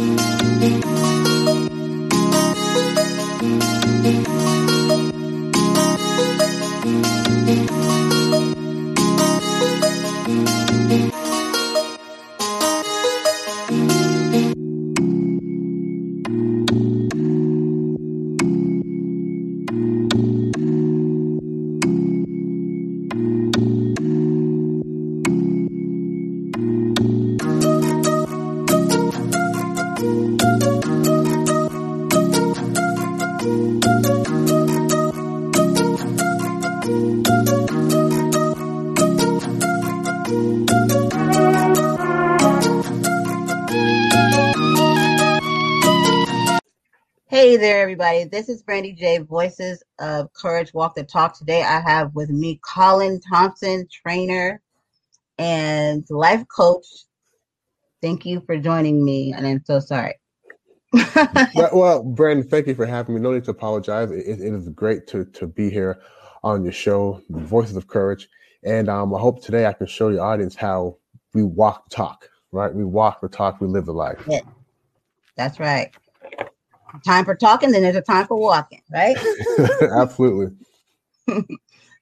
Hey everybody. This is Brandy J, Voices of Courage Walk the Talk. Today I have with me Colin Thompson, trainer and life coach. Thank you for joining me, and I'm so sorry. well, well, Brandy, thank you for having me. No need to apologize. It, it is great to to be here on your show, Voices of Courage, and um, I hope today I can show your audience how we walk the talk. Right? We walk the talk. We live the life. Yeah. That's right time for talking, then there's a time for walking, right? Absolutely.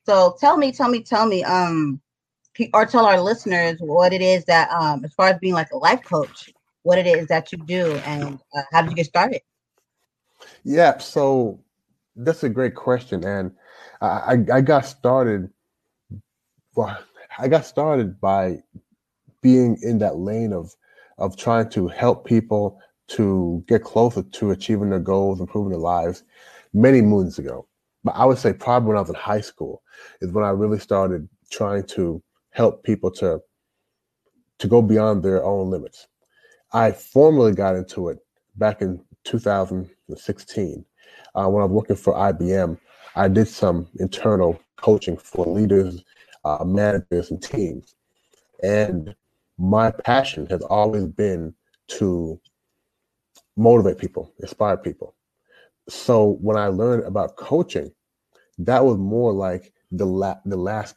so tell me, tell me, tell me, um, or tell our listeners what it is that, um, as far as being like a life coach, what it is that you do, and uh, how did you get started? Yeah, so that's a great question, and I, I got started. Well, I got started by being in that lane of of trying to help people to get closer to achieving their goals, improving their lives many moons ago. But I would say probably when I was in high school is when I really started trying to help people to to go beyond their own limits. I formally got into it back in 2016 uh, when I was working for IBM. I did some internal coaching for leaders, uh, managers, and teams. And my passion has always been to motivate people, inspire people. So when I learned about coaching, that was more like the la- the last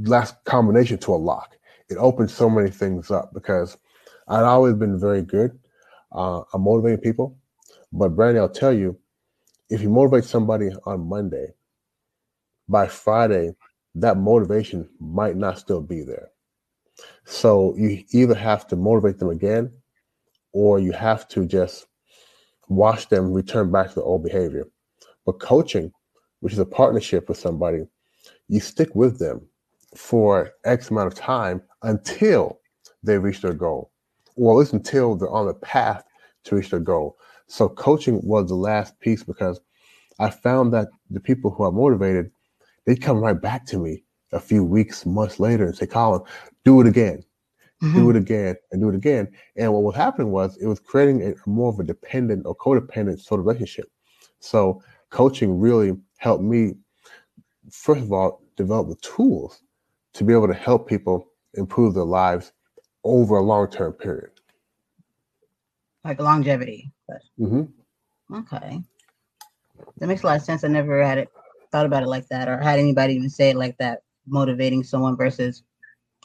last combination to a lock. It opened so many things up because I'd always been very good uh, at motivating people. But Brandy, I'll tell you, if you motivate somebody on Monday, by Friday, that motivation might not still be there. So you either have to motivate them again or you have to just watch them return back to the old behavior. But coaching, which is a partnership with somebody, you stick with them for X amount of time until they reach their goal, or at least until they're on the path to reach their goal. So coaching was the last piece because I found that the people who are motivated, they come right back to me a few weeks, months later and say, Colin, do it again mm-hmm. do it again and do it again. And what was happening was it was creating a more of a dependent or codependent sort of relationship. So coaching really helped me, first of all, develop the tools to be able to help people improve their lives over a long term period. Like longevity. Mm-hmm. Okay. That makes a lot of sense. I never had it thought about it like that or had anybody even say it like that, motivating someone versus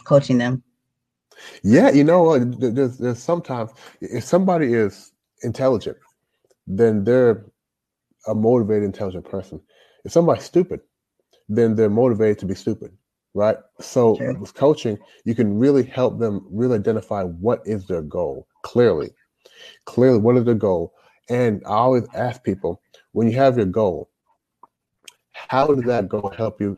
coaching them. Yeah, you know, there's, there's sometimes if somebody is intelligent, then they're a motivated, intelligent person. If somebody's stupid, then they're motivated to be stupid, right? So sure. with coaching, you can really help them really identify what is their goal clearly. Clearly, what is their goal? And I always ask people when you have your goal, how does that goal help you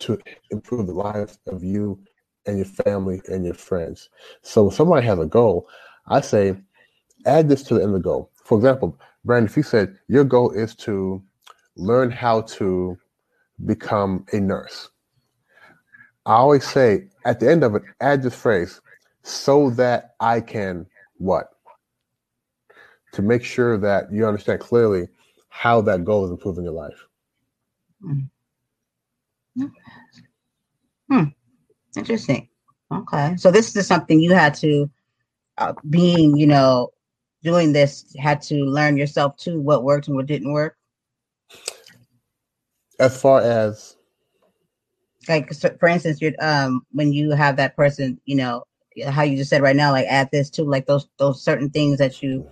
to improve the lives of you and your family and your friends. So somebody has a goal, I say add this to the end of the goal. For example, Brandy, if you said your goal is to learn how to become a nurse, I always say at the end of it, add this phrase so that I can what? To make sure that you understand clearly how that goal is improving your life. Hmm. Interesting. Okay. So this is something you had to, uh, being, you know, doing this, had to learn yourself too, what worked and what didn't work. As far as, like, so for instance, you're um when you have that person, you know, how you just said right now, like add this to like those those certain things that you,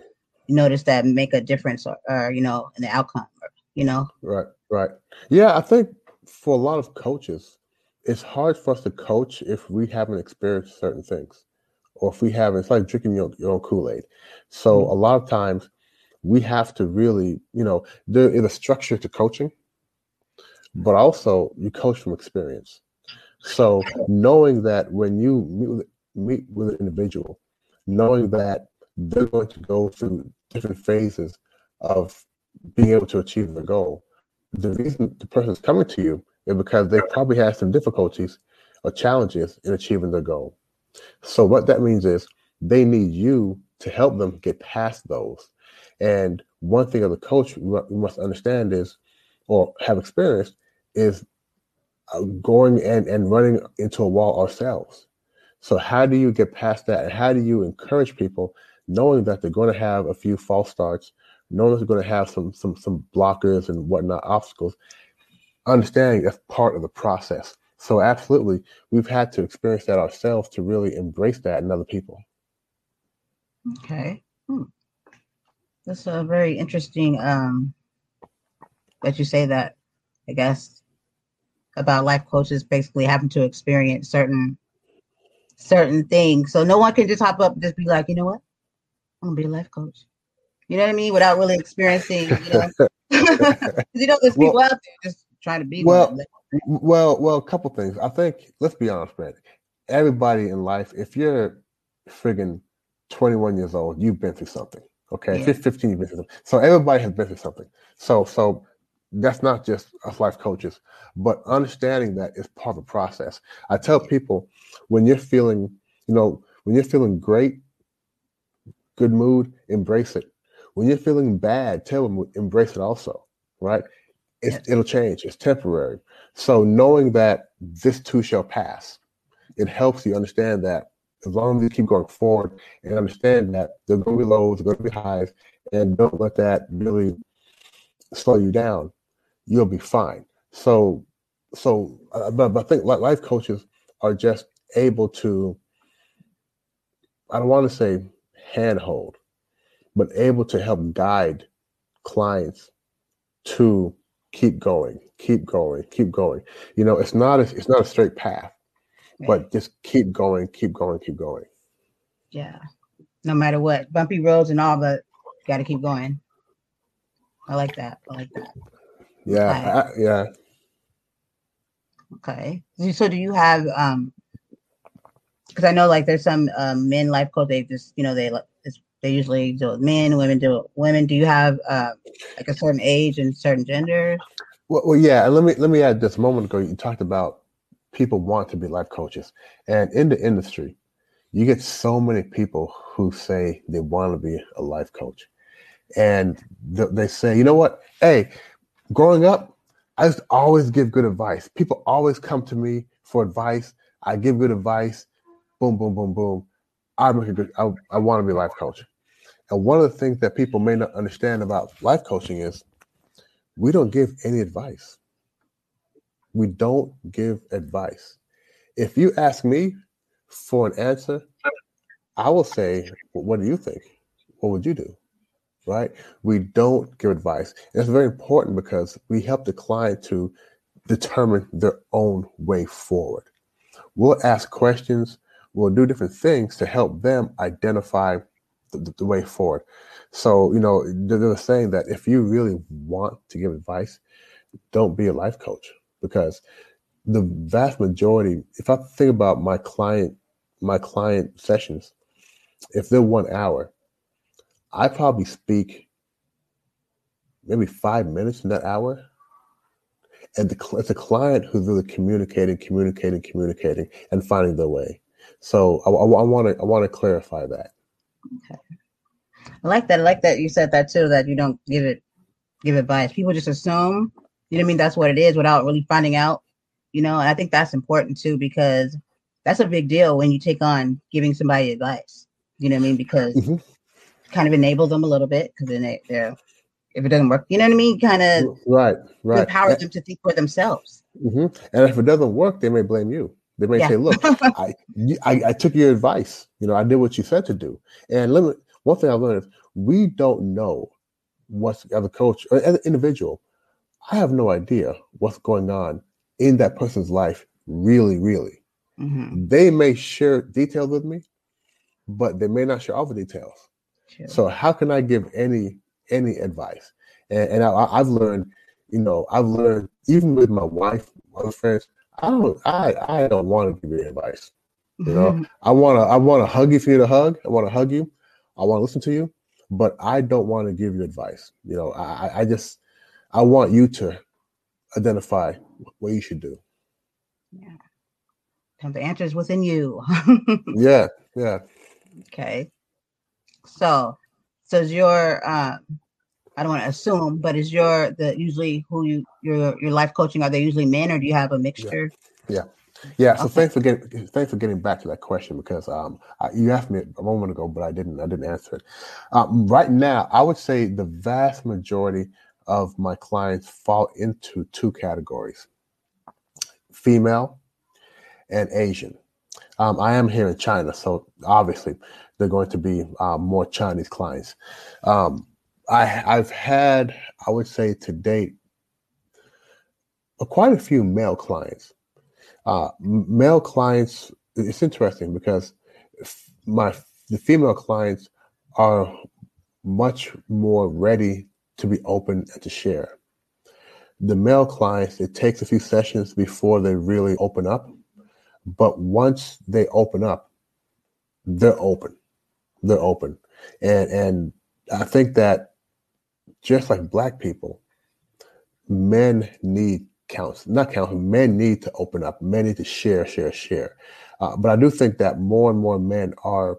you notice that make a difference or, or you know in the outcome, or, you know. Right, right. Yeah, I think for a lot of coaches, it's hard for us to coach if we haven't experienced certain things, or if we haven't. It's like drinking your, your own Kool Aid. So mm-hmm. a lot of times, we have to really, you know, there is a structure to coaching, but also you coach from experience. So knowing that when you meet with, meet with an individual, knowing that they're going to go through different phases of being able to achieve the goal, the reason the person is coming to you is because they probably had some difficulties or challenges in achieving their goal. So what that means is they need you to help them get past those. And one thing as a coach we must understand is, or have experienced, is uh, going and, and running into a wall ourselves. So how do you get past that? And how do you encourage people knowing that they're going to have a few false starts, knowing that they're going to have some some some blockers and whatnot, obstacles, understanding that's part of the process. So absolutely, we've had to experience that ourselves to really embrace that in other people. Okay. Hmm. That's a very interesting um that you say that, I guess, about life coaches basically having to experience certain certain things. So no one can just hop up and just be like, you know what? I'm gonna be a life coach. You know what I mean? Without really experiencing, you know, you know there's people well, out there just trying to be well. Well, well, a couple things. I think let's be honest, man. Everybody in life, if you're friggin' 21 years old, you've been through something. Okay, yeah. 15 you've been through something. So everybody has been through something. So so that's not just us life coaches, but understanding that is part of the process. I tell people when you're feeling, you know, when you're feeling great, good mood, embrace it. When you're feeling bad, tell them embrace it also, right? It's, it'll change. It's temporary. So knowing that this too shall pass, it helps you understand that as long as you keep going forward and understand that there's going to be lows, there's going to be highs, and don't let that really slow you down you'll be fine. So, so, uh, but, but I think life coaches are just able to, I don't want to say handhold, but able to help guide clients to keep going, keep going, keep going. You know, it's not a, it's not a straight path, right. but just keep going, keep going, keep going. Yeah, no matter what, bumpy roads and all, but got to keep going. I like that. I like that. Yeah, I, yeah. Okay. So do you have um because I know like there's some um, men life coach they just you know they they usually do it men women do it women do you have uh, like a certain age and certain genders well, well yeah let me let me add this a moment ago you talked about people want to be life coaches and in the industry you get so many people who say they want to be a life coach and th- they say you know what hey growing up, I just always give good advice. People always come to me for advice. I give good advice. Boom, boom, boom, boom. I make a good. I, I want to be a life coach. And one of the things that people may not understand about life coaching is we don't give any advice. We don't give advice. If you ask me for an answer, I will say, well, "What do you think? What would you do?" right? We don't give advice. And it's very important because we help the client to determine their own way forward. We'll ask questions, we'll do different things to help them identify the, the way forward. So, you know, they're saying that if you really want to give advice, don't be a life coach because the vast majority, if I think about my client, my client sessions, if they're one hour, I probably speak maybe five minutes in that hour. And the, it's a client who's really communicating, communicating, communicating, and finding their way. So I want to I want to clarify that. Okay, I like that. I like that you said that too. That you don't give it give advice. People just assume, you know, what I mean, that's what it is without really finding out. You know, and I think that's important too because that's a big deal when you take on giving somebody advice. You know what I mean? Because mm-hmm kind of enable them a little bit because then they, they're if it doesn't work, you know what I mean? Kind of right, right. Empower them to think for themselves. Mm-hmm. And if it doesn't work, they may blame you. They may yeah. say, "Look, I, I, I took your advice. You know, I did what you said to do." And let me, one thing I learned is we don't know what's as a coach or as an individual. I have no idea what's going on in that person's life. Really, really, mm-hmm. they may share details with me, but they may not share all the details. Sure. So how can I give any any advice? And, and I, I've learned, you know, I've learned even with my wife, my friends, I don't I I don't want to give you advice. You know, mm-hmm. I wanna I wanna hug you if you need a hug. I wanna hug you. I wanna listen to you, but I don't want to give you advice. You know, I I just I want you to identify what you should do. Yeah. And the answer is within you. yeah, yeah. Okay. So so is your um I don't want to assume, but is your the usually who you your your life coaching are they usually men or do you have a mixture? Yeah. Yeah. yeah. So okay. thanks for getting thanks for getting back to that question because um I, you asked me a moment ago, but I didn't I didn't answer it. Um, right now, I would say the vast majority of my clients fall into two categories: female and Asian. Um, I am here in China, so obviously they're going to be um, more Chinese clients. Um, I, I've had, I would say to date, quite a few male clients. Uh, male clients, it's interesting because my the female clients are much more ready to be open and to share. The male clients, it takes a few sessions before they really open up. But once they open up, they're open. They're open. And and I think that just like black people, men need counts, not counts, men need to open up, men need to share, share, share. Uh, but I do think that more and more men are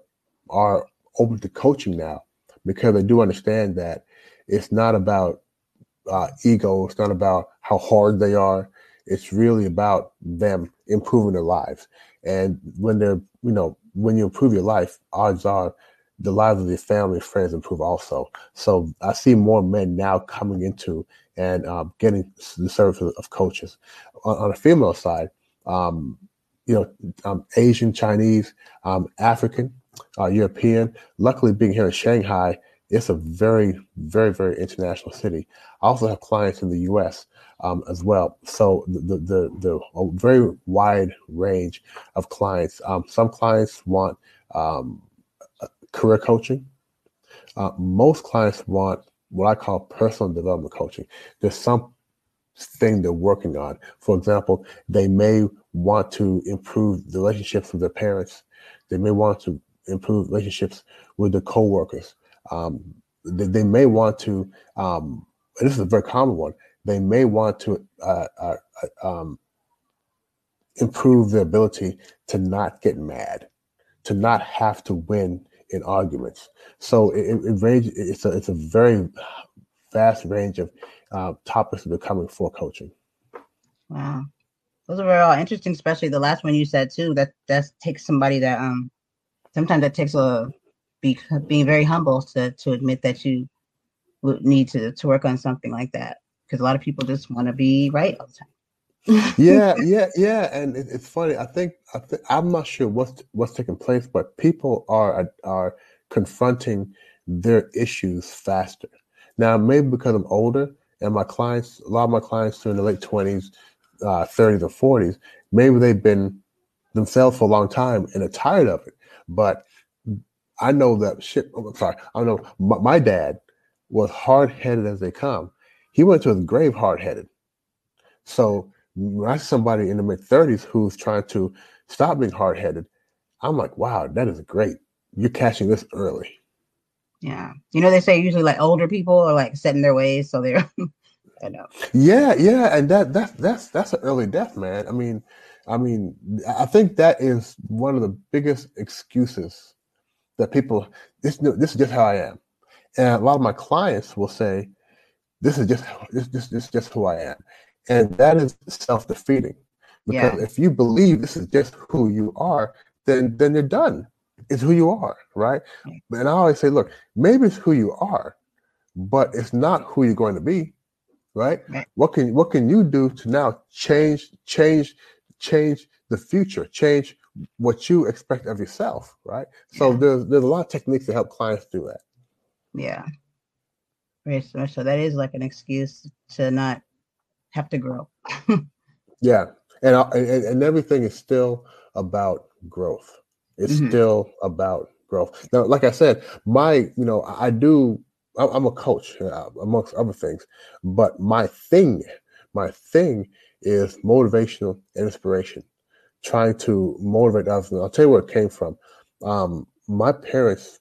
are open to coaching now because they do understand that it's not about uh, ego, it's not about how hard they are. It's really about them improving their lives. And when they're, you know, when you improve your life, odds are the lives of their family and friends improve also. So I see more men now coming into and um, getting the service of coaches. On, on the female side, um, you know, um, Asian, Chinese, um, African, uh, European. Luckily, being here in Shanghai, it's a very, very, very international city. I also have clients in the U.S. Um, as well. So the the the, the very wide range of clients. Um, some clients want um, career coaching. Uh, most clients want what I call personal development coaching. There's something they're working on. For example, they may want to improve the relationships with their parents. They may want to improve relationships with their coworkers. Um, they, they, may want to, um, this is a very common one, they may want to uh, uh, uh um, improve their ability to not get mad, to not have to win in arguments. So it, it range. It's a it's a very vast range of uh, topics that are coming for coaching. Wow, those are all interesting. Especially the last one you said too. That that takes somebody that um sometimes that takes a be, being very humble to to admit that you would need to to work on something like that because a lot of people just want to be right all the time yeah, yeah, yeah, and it, it's funny. I think I th- I'm not sure what's what's taking place, but people are are confronting their issues faster now. Maybe because I'm older, and my clients, a lot of my clients are in the late twenties, uh, thirties, or forties. Maybe they've been themselves for a long time and are tired of it. But I know that shit. Oh, I'm sorry. I know my, my dad was hard headed as they come. He went to his grave hard headed. So when I see somebody in the mid 30s who's trying to stop being hard headed, I'm like, wow, that is great. You're catching this early. Yeah. You know, they say usually like older people are like setting their ways. So they're, I know. Yeah. Yeah. And that, that's, that's, that's an early death, man. I mean, I mean, I think that is one of the biggest excuses that people, this, this is just how I am. And a lot of my clients will say, this is just, this, this, this is just who I am. And that is self defeating. Because yeah. if you believe this is just who you are, then then you're done. It's who you are, right? And I always say, look, maybe it's who you are, but it's not who you're going to be, right? right. What can what can you do to now change change change the future, change what you expect of yourself, right? So Yeah. there's there's a lot of techniques to help clients do that. Yeah. So so that is like an excuse to not have to grow. Yeah, and and, and everything is still about growth. It's Mhm. still about growth. Now, like I said, my you know I I do. I'm I'm a coach uh, amongst other things, but my thing, my thing is motivational inspiration. Trying to motivate others. And I'll tell you where it came from. Um, my parents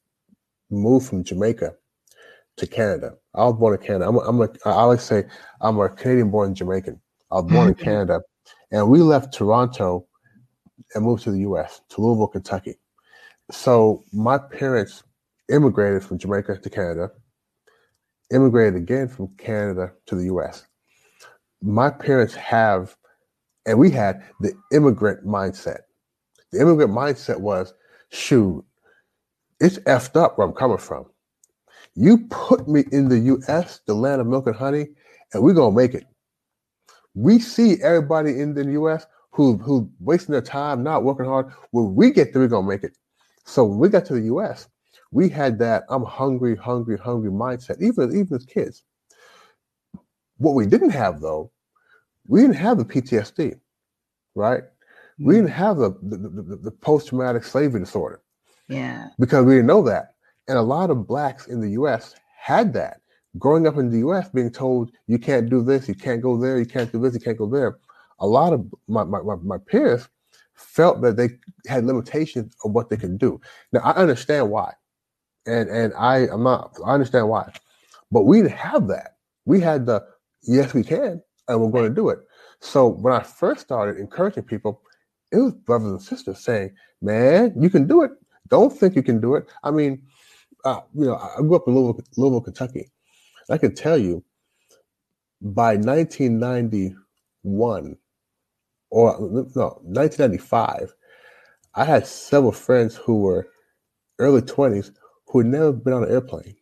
moved from Jamaica to Canada. I was born in Canada. I'm a, I'm a, I always say I'm a Canadian-born Jamaican. I was born in. Canada, and we left Toronto and moved to the U.S. to Louisville, Kentucky. So my parents immigrated from Jamaica to Canada, immigrated again from Canada to the U.S. My parents have, and we had the immigrant mindset. The immigrant mindset was, shoot, it's effed up where I'm coming from. You put me in the U.S., the land of milk and honey, and we're gonna make it. We see everybody in the U.S. who who wasting their time, not working hard. When we get there, we're gonna make it. So when we got to the U.S., we had that I'm hungry, hungry, hungry mindset. Even even as kids. What we didn't have though, we didn't have the PTSD, right? We mm. didn't have the the, the, the post traumatic slavery disorder Yeah. because we didn't know that. And a lot of blacks in the US had that. Growing up in the US, being told you can't do this, you can't go there, you can't do this, you can't go there. A lot of my, my, my, peers felt that they had limitations of what they could do. Now I understand why. And and I I'm not I understand why. But we didn't have that. We had the yes we can and we're going to do it. So when I first started encouraging people, it was brothers and sisters saying, "Man, you can do it. Don't think you can do it." I mean, uh, you know, I grew up in Louisville, Louisville, Kentucky. I can tell you, by 1991 or no 1995, I had several friends who were early 20s who had never been on an airplane.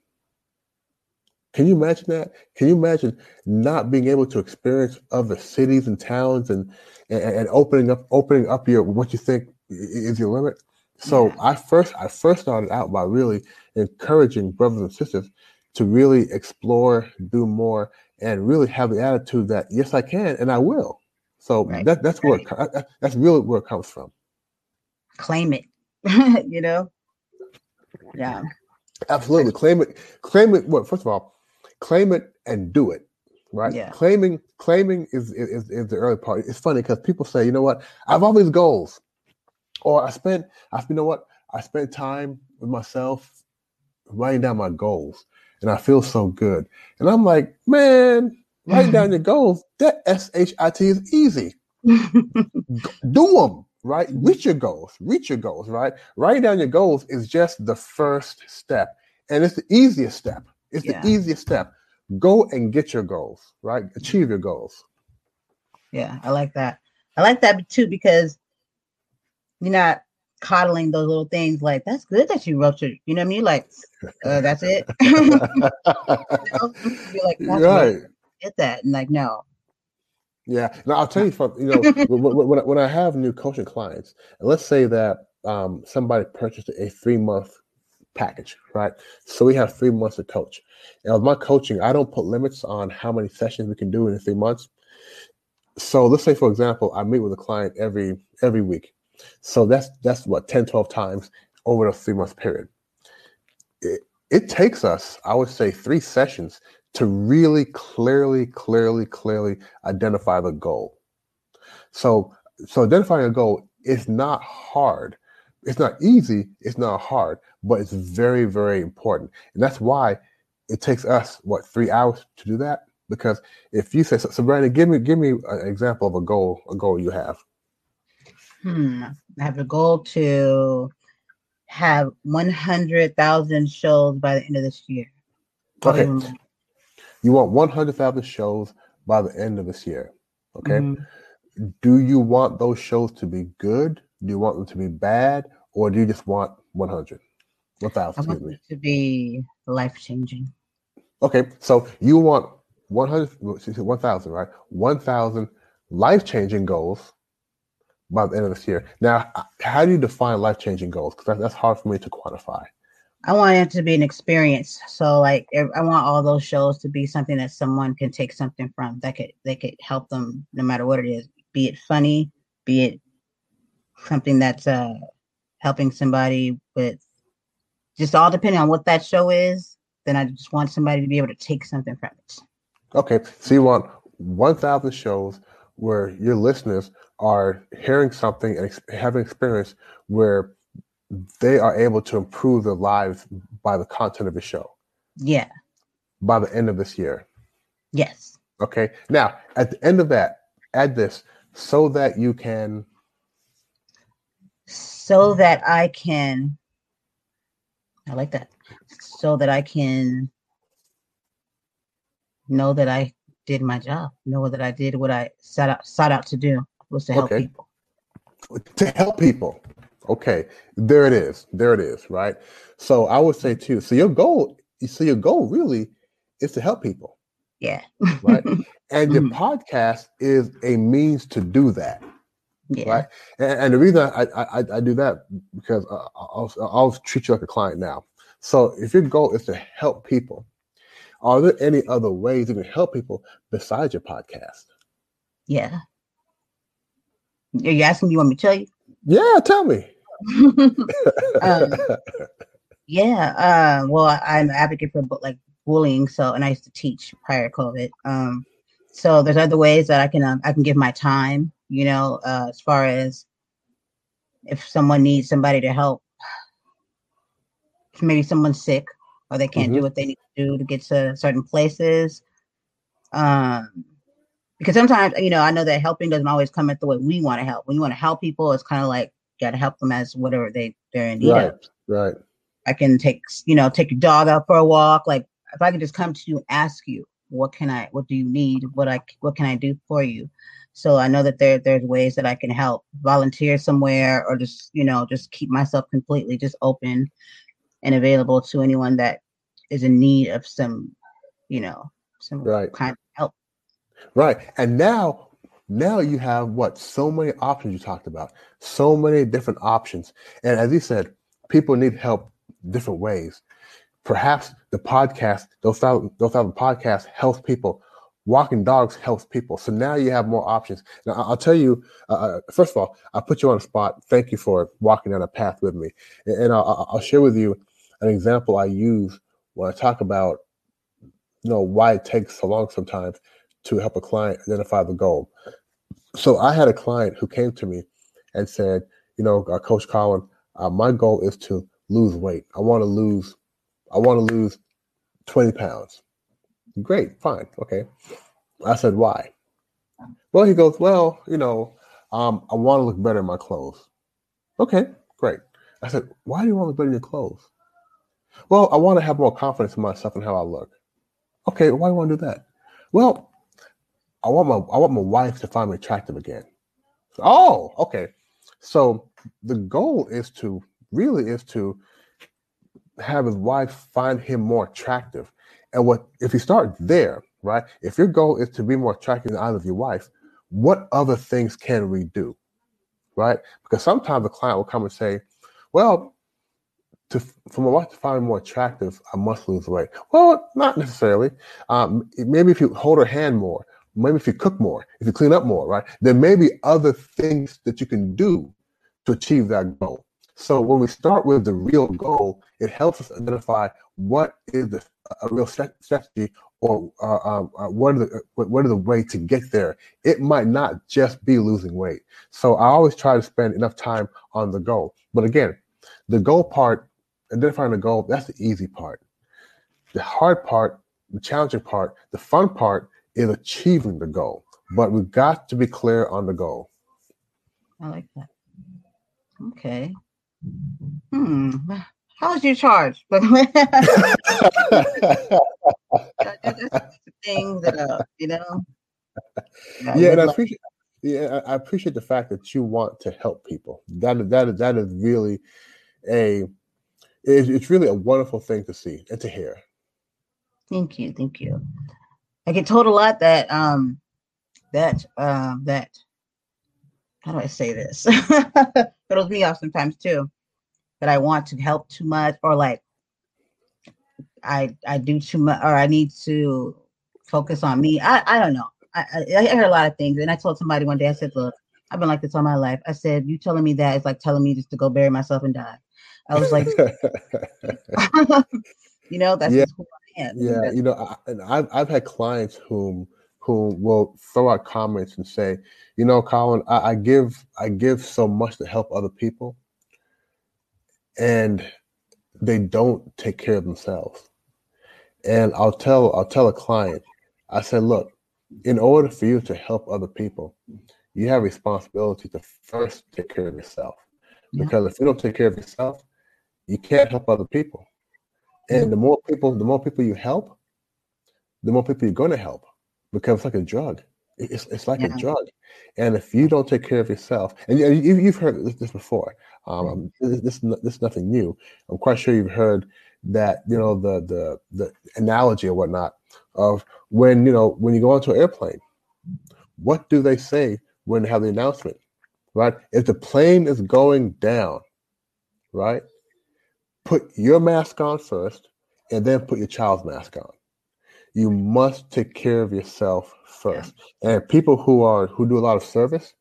Can you imagine that? Can you imagine not being able to experience other cities and towns and and, and opening up opening up your what you think is your limit? So Yeah. I first I first started out by really encouraging brothers and sisters to really explore, do more, and really have the attitude that yes I can and I will. So Right. that that's where it, that's really where it comes from. Claim it. you know? Yeah. Absolutely. Claim it. Claim it. Well, first of all, claim it and do it. Right. Yeah. Claiming claiming is is, is the early part. It's funny because people say, you know what, I have all these goals, or I spent, I you know what, I spent time with myself writing down my goals, and I feel so good. And I'm like, man, write down your goals, that S H I T is easy. Do them right? Reach your goals reach your goals right? Writing down your goals is just the first step and it's the easiest step. It's Yeah. the easiest step. Go and get your goals right? Achieve your goals. Yeah, I like that. I like that too because you're not coddling those little things like that's good that you wrote your you know what I mean? Like, uh, that's it. you know? You're like, that's right. Get that. And like, no. Yeah. Now I'll tell you from you know when, when, when I- have new coaching clients, and let's say that um, somebody purchased a three month package, right? So we have three months to coach. And with my coaching, I don't put limits on how many sessions we can do in three months. So let's say, for example, I meet with a client every every week. So that's that's what 10, 12 times over a three month period. It, it takes us, I would say, three sessions to really clearly, clearly, clearly identify the goal. So, so identifying a goal is not hard. It's not easy. It's not hard, but it's very, very important. And that's why it takes us what three hours to do that. Because if you say so, so Brandy, give me give me an example of a goal, a goal you have. Hmm. I have a goal to have 100,000 shows by the end of this year. Okay. You want one hundred thousand shows by the end of this year. Okay. Mhm. Do you want those shows to be good? Do you want them to be bad, or do you just want one hundred? One I want it to be life changing. Okay, so you want 100, 1,000, right? 1,000 life changing goals by the end of this year. Now, how do you define life changing goals? Because that's hard for me to quantify. I want it to be an experience. So like I want all those shows to be something that someone can take something from that could they could help them no matter what it is. Be it funny, be it something that's uh helping somebody with just all depending on what that show is, then I just want somebody to be able to take something from it. Okay. So you want 1,000 shows where your listeners are hearing something and having experience where they are able to improve their lives by the content of the show. Yeah. By the end of this year. Yes. Okay. Now, at the end of that, add this so that you can. So that I can. I like that. So that I can know that I did my job, know that I did what I set out, sought out to do was to help okay. people. To help people. Okay, there it is. There it is. Right. So I would say too. So your goal, so your goal really is to help people. Yeah. right. And your mm-hmm. podcast is a means to do that. Yeah. Right. And, and the reason I, I, I do that because I'll, I'll treat you like a client now. So if your goal is to help people, are there any other ways you can help people besides your podcast? Yeah. Are you asking me? You want me to tell you? Yeah, tell me. um, yeah. Uh, well, I'm an advocate for like bullying. So, and I used to teach prior to COVID. Um, so there's other ways that I can um, I can give my time. You know, uh, as far as if someone needs somebody to help, maybe someone's sick or they can't mm-hmm. do what they need to do to get to certain places. Um, because sometimes you know I know that helping doesn't always come at the way we want to help. When you want to help people, it's kind of like you got to help them as whatever they they're in need right, of. Right. I can take you know take your dog out for a walk. Like if I can just come to you and ask you, what can I, what do you need, what I, what can I do for you? So I know that there there's ways that I can help volunteer somewhere or just you know just keep myself completely just open and available to anyone that is in need of some you know some right. kind. Right. And now now you have what so many options you talked about so many different options. And as you said people need help different ways. Perhaps the podcast those thousand those thousand podcasts helps people. Walking dogs helps people. So now you have more options. Now i'll tell you uh, uh, first of all i put you on the spot. Thank you for walking down a path with me. And, I'll, I'll share with you an example i use when i talk about you know why it takes so long sometimes to help a client identify the goal so I had a client who came to me and said, you know, uh, Coach Colin, uh, my goal is to lose weight. I want to lose, I want to lose 20 pounds. Great, fine, okay. I said, why? Well, he goes, well, you know, um, I want to look better in my clothes. Okay, great. I said, why do you want to look better in your clothes? Well, I want to have more confidence in myself and how I look. Okay, why do you want to do that? Well, I want my I want my wife to find me attractive again. Oh, okay. So the goal is to really is to have his wife find him more attractive. And what if you start there, right? If your goal is to be more attractive in the eyes of your wife, what other things can we do? Right? Because sometimes the client will come and say, Well, to for my wife to find me more attractive, I must lose weight. Well, not necessarily. Um, maybe if you hold her hand more, maybe if you cook more, if you clean up more, right? There may be other things that you can do to achieve that goal. So when we start with the real goal, it helps us identify what is the, a real strategy or uh, um, uh, what, are the, what are the way to get there. It might not just be losing weight. So I always try to spend enough time on the goal. But again, the goal part, identifying the goal, that's the easy part. The hard part, the challenging part, the fun part is achieving the goal, but we've got to be clear on the goal. I like that. Okay. Hmm. How much you charge? But things that uh, you know. Yeah, and I appreciate. Yeah, I appreciate the fact that you want to help people. That that that is really a. It's really a wonderful thing to see and to hear. Thank you, thank you. I get told a lot that um that um that how do I say this? throws me off sometimes too. That I want to help too much, or like I I do too much, or I need to focus on me. I I don't know. I I, I hear a lot of things, and I told somebody one day. I said, "Look, I've been like this all my life." I said, "You telling me that is like telling me just to go bury myself and die." I was like, you know, that's yeah, who Yeah. You know, I, and I've I've had clients whom who will throw out comments and say, you know, Colin, I, I give I give so much to help other people, and they don't take care of themselves. And I'll tell I'll tell a client, I said, look, in order for you to help other people, you have responsibility to first take care of yourself. Yeah. Because if you don't take care of yourself, you can't help other people. And the more people, the more people you help, the more people you're going to help. Because it's like a drug. It's, it's like Yeah. a drug. And if you don't take care of yourself, and you, you've heard this, before, Mm-hmm. um, this, this, this is nothing new. I'm quite sure you've heard that, you know, the, the, the analogy or whatnot of when, you know, when you go onto an airplane, what do they say when they have the announcement, right? If the plane is going down, right, put your mask on first and then put your child's mask on. You must take care of yourself first. And people who are who do a lot of service,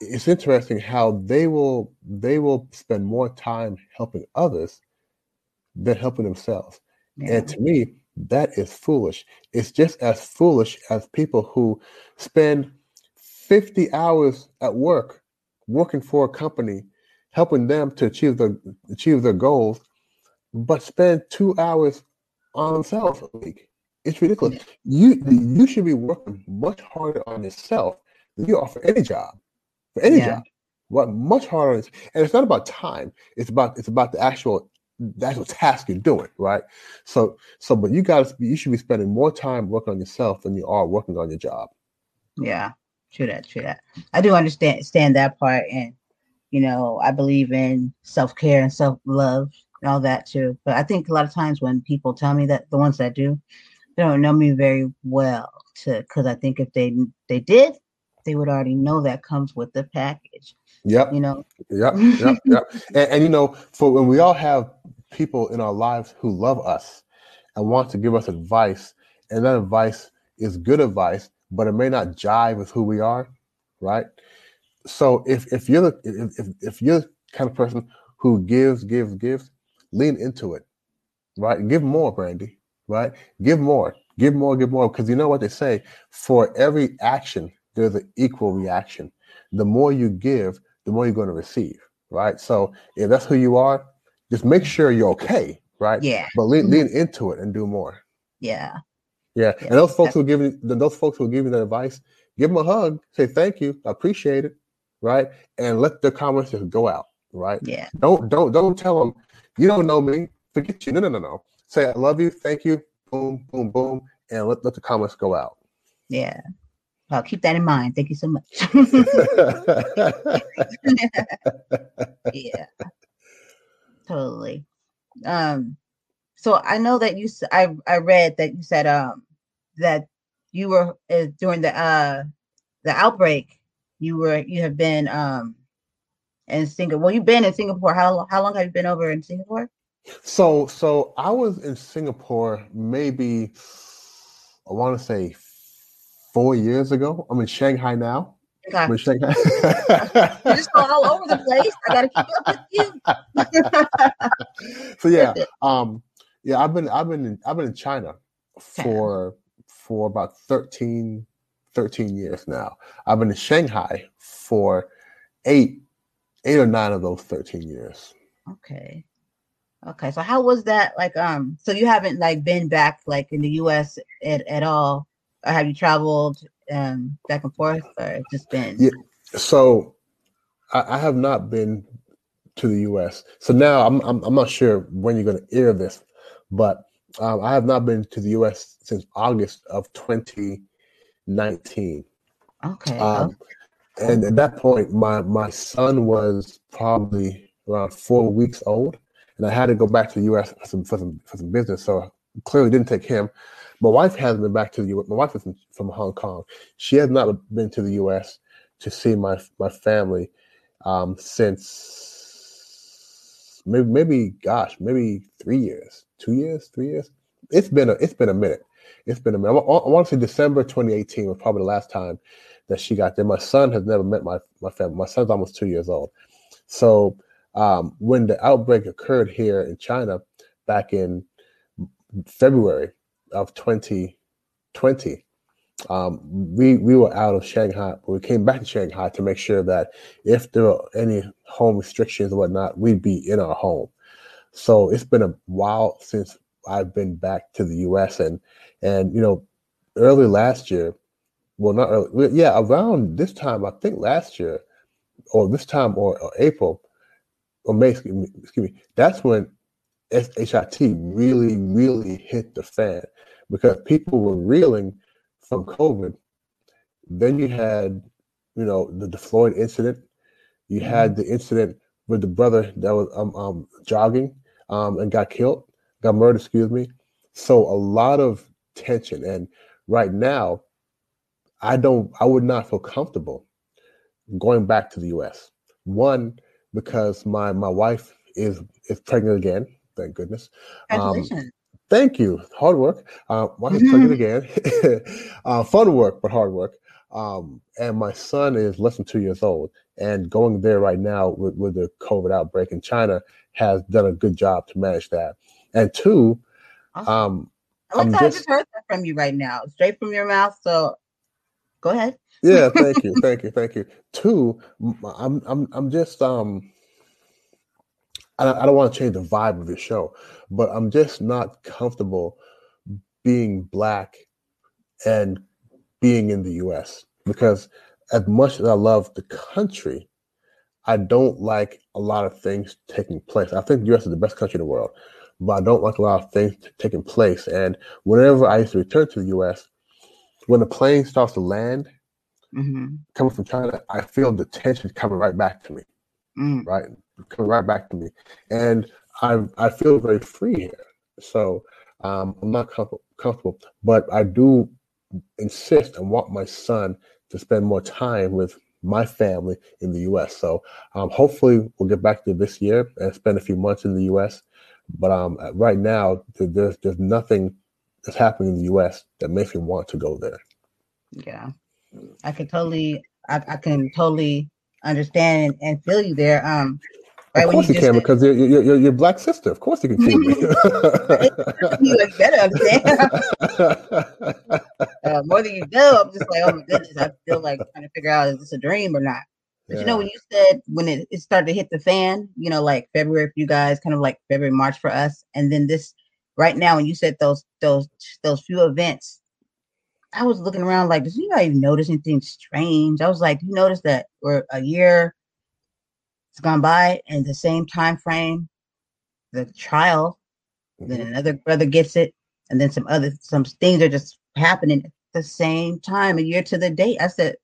it's interesting how they will they will spend more time helping others than helping themselves. yeah. And to me, that is foolish. It's just as foolish as people who spend 50 hours at work working for a company, helping them to achieve their achieve their goals, but spend two hours on themselves a week. It's ridiculous. You you should be working much harder on yourself than you are for any job. For any Yeah. job. What much harder this. And it's not about time. It's about it's about the actual the actual task you're doing, right? So so but you gotta you should be spending more time working on yourself than you are working on your job. Yeah, true that, true that. I do understand understand that part, and you know, I believe in self care and self love and all that too. But I think a lot of times when people tell me that, the ones that do, they don't know me very well. To because I think if they they did, they would already know that comes with the package. Yep. You know, Yep, yep, yep. And, and you know, for when we all have people in our lives who love us and want to give us advice, and that advice is good advice, but it may not jive with who we are, right? So if if you're the if if, if you're the kind of person who gives, gives, gives, lean into it, right? Give more, Brandy, right? Give more, give more, give more, because you know what they say: for every action, there's an equal reaction. The more you give, the more you're going to receive, right? So if that's who you are, just make sure you're okay, right? yeah, But lean, lean mm-hmm. into it and do more. yeah, Yeah. Yeah, And those folks who give you those folks who give you that advice, give them a hug, say thank you, I appreciate it, right? And let the comments go out, right? yeah, Don't don't don't tell them you don't know me, forget you. No, no, no, no. Say I love you, thank you, boom, boom, boom, and let, let the comments go out. yeah. I'll keep that in mind. Thank you so much. yeah totally um so i know that you I I read that you said um that you were uh, during the uh the outbreak you were you have been um in singapore well you've been in singapore how, how long have you been over in singapore so so I was in Singapore maybe I want to say four years ago. I'm in Shanghai now. okay. I'm in Shanghai. you're just going all over the place i gotta keep up with you so yeah, um, yeah, I've been I've been in, I've been in China Okay. for for about 13, 13 years now. I've been in Shanghai for eight eight or nine of those thirteen years. Okay. Okay. So how was that like um so you haven't like been back like in the US at, at all? Or have you traveled um back and forth or just been Yeah. So I, I have not been to the U.S. So now I'm I'm, I'm not sure when you're going to air this, but um, I have not been to the U.S. since August of 2019. okay. Um, and at that point, my my son was probably around four weeks old, and I had to go back to the U.S. for some for some, for some business. So I clearly didn't take him. My wife hasn't been back to the U.S. My wife is from, from Hong Kong. She has not been to the U.S. to see my my family um, since maybe maybe gosh maybe three years, two years, three years. It's been a it's been a minute. It's been a minute. I, want to say December 2018 was probably the last time that she got there. My son has never met my my family. My son's almost two years old. So um, when the outbreak occurred here in China back in February of 2020, um, we we were out of Shanghai. We came back to Shanghai to make sure that if there were any home restrictions or whatnot, we'd be in our home. So it's been a while since I've been back to the U.S. and and you know, early last year, well, not early, yeah, around this time, I think last year, or this time, or, or April, or May, excuse me, excuse me, that's when HIT really, really hit the fan because people were reeling from COVID. Then you had, you know, the, the Floyd incident. You mm-hmm. had the incident with the brother that was um, um, jogging um, and got killed, got murdered, excuse me. So a lot of tension. And right now, I don't, I would not feel comfortable going back to the U.S. One, because my my wife is is pregnant again. Thank goodness. Um, thank you. Hard work. Uh, wife is pregnant again. uh, fun work, but hard work. Um, and my son is less than two years old, and going there right now with, with the COVID outbreak in China has done a good job to manage that. And two, awesome. um, I like I just heard that from you right now, straight from your mouth. So go ahead. yeah, thank you, thank you, thank you. Two, I'm I'm I'm just um I don't, I don't want to change the vibe of the show, but I'm just not comfortable being black and being in the US because as much as I love the country, I don't like a lot of things taking place. I think the US is the best country in the world, but I don't like a lot of things taking place. And whenever I used to return to the US, when the plane starts to land, mm-hmm. coming from China, I feel the tension coming right back to me. Mm. Right, coming right back to me, and I I feel very free here. So um, I'm not com- comfortable, but I do insist and want my son to spend more time with my family in the U.S. So um, hopefully we'll get back to this year and spend a few months in the U.S. But um, right now there's there's nothing that's happening in the U.S. that makes me want to go there. Yeah, I can totally I, I can totally understand and, and feel you there. Um, right of course you, you can because you're, you're, you're, your black sister. Of course you can feel me. you better understand. uh, more than you know, I'm just like, oh my goodness, I feel like trying to figure out is this a dream or not. But yeah. you know, when you said when it, it started to hit the fan, you know, like February for you guys, kind of like February, March for us, and then this right now, when you said those those those few events I was looking around like, does anybody notice anything strange? I was like, you notice that we're a year has gone by and the same time frame, the trial, mm-hmm. then another brother gets it, and then some other some things are just happening at the same time, a year to the date. I said,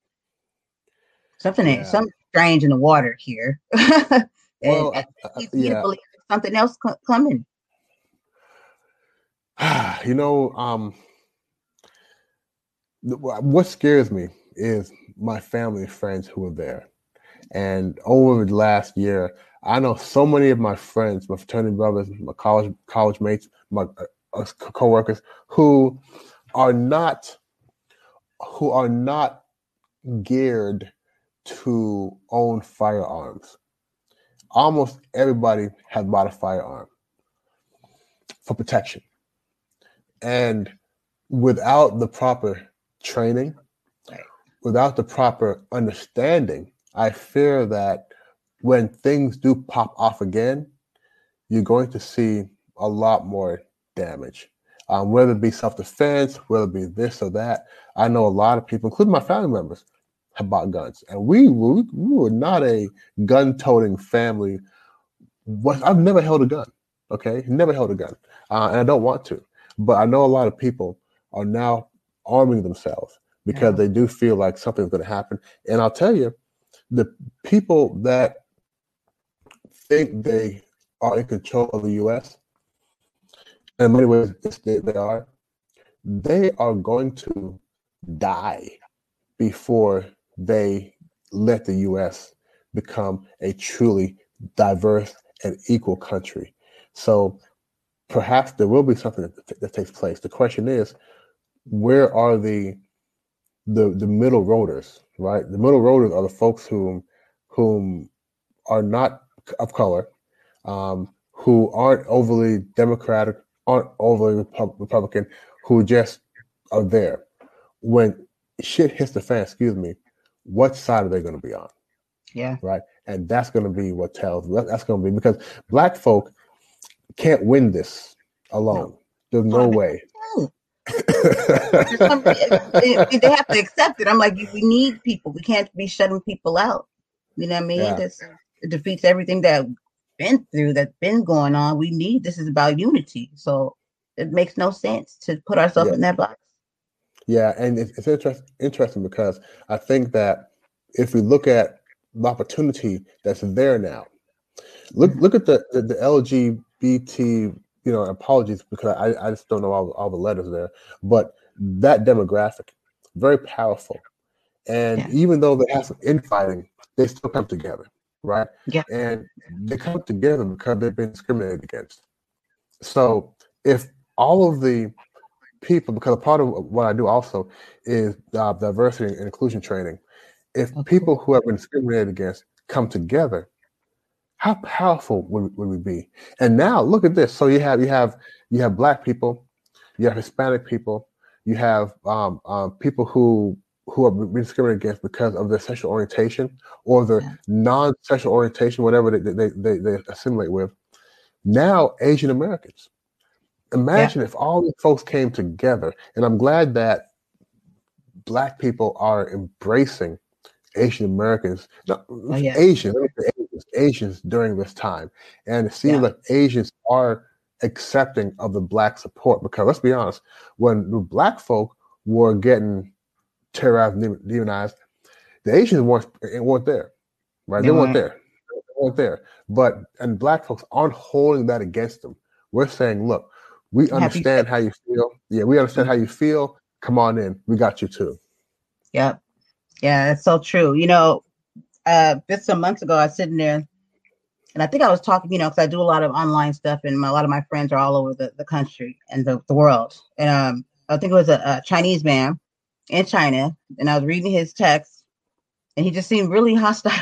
something yeah. something strange in the water here. well, I, I, yeah. something else coming. you know, um, what scares me is my family and friends who are there. And over the last year, I know so many of my friends, my fraternity brothers, my college college mates, my uh, coworkers who are not who are not geared to own firearms. Almost everybody has bought a firearm for protection. And without the proper training, without the proper understanding, I fear that when things do pop off again, you're going to see a lot more damage. Um, whether it be self defense, whether it be this or that. I know a lot of people, including my family members, have bought guns, and we we, we were not a gun toting family. What I've never held a gun. Okay, never held a gun, uh, and I don't want to. But I know a lot of people are now arming themselves because yeah. they do feel like something's going to happen. And I'll tell you, the people that think they are in control of the U.S. in many ways they, they are, they are going to die before they let the U.S. become a truly diverse and equal country. So perhaps there will be something that, that takes place. The question is, where are the the the middle roaders? Right, the middle roaders are the folks whom whom are not of color, um, who aren't overly democratic, aren't overly Republican, who just are there. When shit hits the fan, excuse me, what side are they going to be on? Yeah. Right. And that's going to be what tells. That's going to be because black folk can't win this alone. There's no oh, way. they, they have to accept it. I'm like, we need people. We can't be shutting people out. You know what I mean? Yeah. This it defeats everything that been through that's been going on. We need this is about unity. So it makes no sense to put ourselves yeah. in that box. Yeah, and it's, it's interest, interesting because I think that if we look at the opportunity that's there now, look look at the the, the LGBT. You know, apologies because I, I just don't know all, all the letters there, but that demographic, very powerful. And yeah. even though they have some infighting, they still come together, right? Yeah. And they come together because they've been discriminated against. So if all of the people, because a part of what I do also is uh, diversity and inclusion training. If people who have been discriminated against come together, how powerful would, would we be? And now look at this. So you have you have you have black people, you have Hispanic people, you have um, um, people who who have been discriminated against because of their sexual orientation or their yeah. non-sexual orientation, whatever they, they, they, they assimilate with. Now Asian Americans, Imagine yeah. if all these folks came together, and I'm glad that Black people are embracing Asian Americans, no, oh, yeah. Asians, Asians, Asians during this time, and it seems yeah. like Asians are accepting of the Black support. Because let's be honest, when the Black folk were getting terrorized, demonized, the Asians weren't eh, weren't there, right? They, they weren't there, they weren't there. But and Black folks aren't holding that against them. We're saying, look, we understand how you feel. Yeah, we understand how you feel. Come on in. We got you too. Yep. Yeah, it's so true. You know, uh, just some months ago, I was sitting there and I think I was talking, you know, because I do a lot of online stuff and my, a lot of my friends are all over the, the country and the, the world. And um, I think it was a, a Chinese man in China and I was reading his text and he just seemed really hostile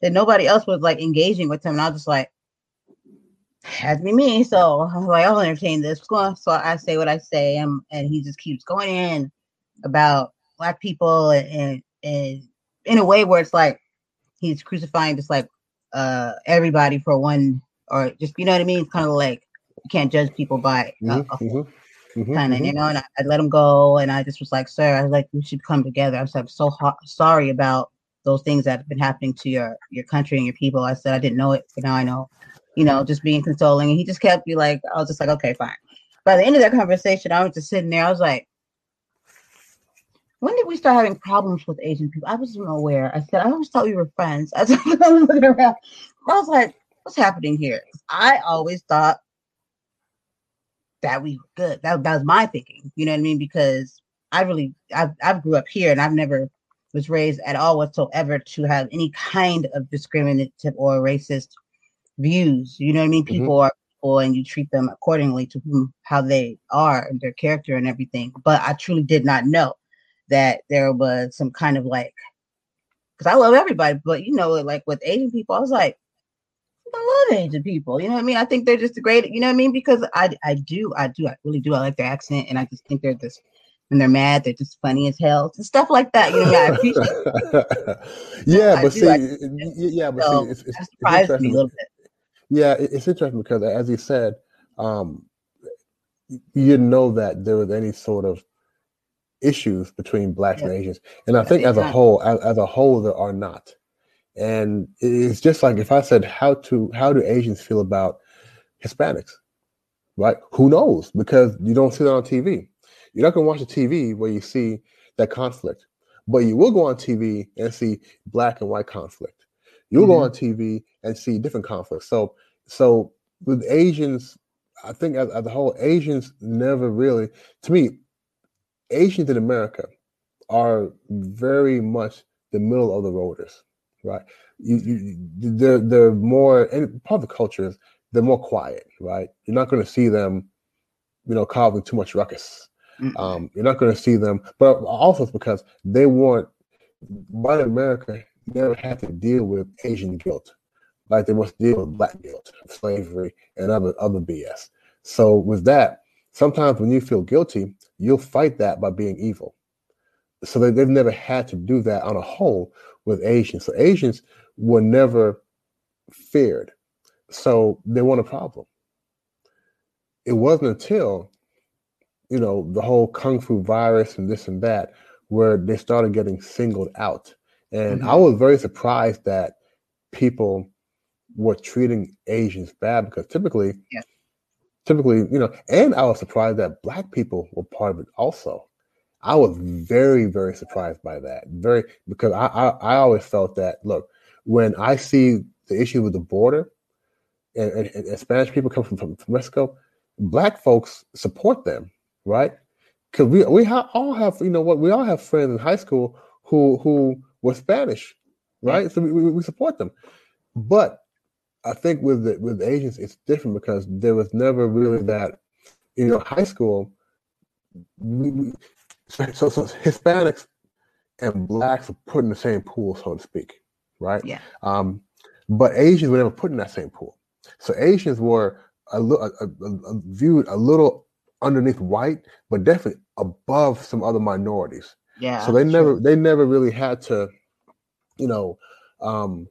that nobody else was like engaging with him. And I was just like, has me me. So I'm like, I'll entertain this. So I say what I say, and, and he just keeps going in about black people and, and, and in a way where it's like he's crucifying just like uh everybody for one or just you know what I mean. It's kind of like you can't judge people by uh, mm-hmm, mm-hmm, mm-hmm, kind of you know. And I, I, let him go, and I just was like, sir, I was like we should come together. I said I'm so ho- sorry about those things that have been happening to your your country and your people. I said I didn't know it, but now I know you know, just being consoling. And he just kept me like, I was just like, okay, fine. By the end of that conversation, I was just sitting there. I was like, when did we start having problems with Asian people? I wasn't aware. I said, I always thought we were friends. I was looking around. I was like, what's happening here? I always thought that we were good. That, that was my thinking. You know what I mean? Because I really, I've I've grew up here and I've never was raised at all whatsoever to have any kind of discriminative or racist views. You know what I mean? Mm-hmm. People mm-hmm. are people and you treat them accordingly to whom how they are and their character and everything. But I truly did not know that there was some kind of like because I love everybody, but you know, like with Asian people, I was like, I love Asian people. You know what I mean? I think they're just great, you know what I mean? Because I I do, I do, I really do. I like their accent and I just think they're just when they're mad, they're just funny as hell and stuff like that. You know, I appreciate. yeah, but see, yeah, but see, it's, it's, it's me a little bit. Yeah, it's interesting because, as you said, um, you didn't know that there was any sort of issues between blacks yeah. and Asians, and I think as a whole, as, as, a whole, there are not. And it's just like if I said, "How to how do Asians feel about Hispanics?" Right? Who knows? Because you don't see that on TV. You're not going to watch a TV where you see that conflict, but you will go on TV and see black and white conflict. You'll mm-hmm. go on TV and see different conflicts. So, so with Asians, I think as, as a whole, Asians never really, to me, Asians in America are very much the middle of the roaders. right? You, you they're they're more and part of the culture is they're more quiet, right? You're not going to see them, you know, causing too much ruckus. Um, you're not going to see them, but also it's because they want white America never had to deal with Asian guilt, like they must deal with black guilt, slavery, and other other BS. So with that, sometimes when you feel guilty, you'll fight that by being evil. So they, they've never had to do that on a whole with Asians. So Asians were never feared. So they weren't a problem. It wasn't until, you know, the whole Kung Fu virus and this and that, where they started getting singled out. And mm-hmm. I was very surprised that people were treating Asians bad because typically, yeah. typically, you know, and I was surprised that black people were part of it also. I was very, very surprised by that. Very because I, I, I always felt that look, when I see the issue with the border and, and, and Spanish people come from, from, from Mexico, black folks support them, right? Because we we ha- all have you know what we all have friends in high school who who were Spanish, right? So we, we support them, but I think with the, with the Asians it's different because there was never really that you know high school. We, so, so, so Hispanics and blacks are put in the same pool, so to speak, right? Yeah. Um, but Asians were never put in that same pool. So Asians were a, a, a, a, viewed a little underneath white, but definitely above some other minorities. Yeah. So they never they never really had to, you know, um,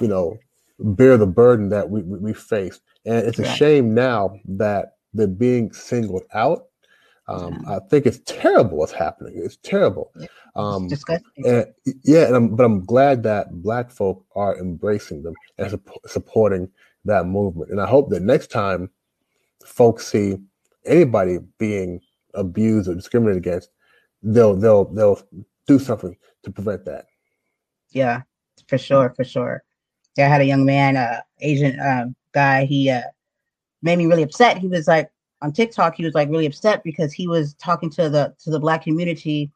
you know, bear the burden that we we, we faced. And it's a shame now that they're being singled out um, yeah. I think it's terrible what's happening. It's terrible. Yeah. Um, it's disgusting. And, yeah, and I'm, but I'm glad that Black folk are embracing them and su- supporting that movement. And I hope that next time folks see anybody being abused or discriminated against, they'll they'll they'll do something to prevent that. Yeah, for sure, for sure. Yeah, I had a young man, uh, Asian uh, guy. He uh, made me really upset. He was like, on TikTok, he was like really upset because he was talking to the to the black community,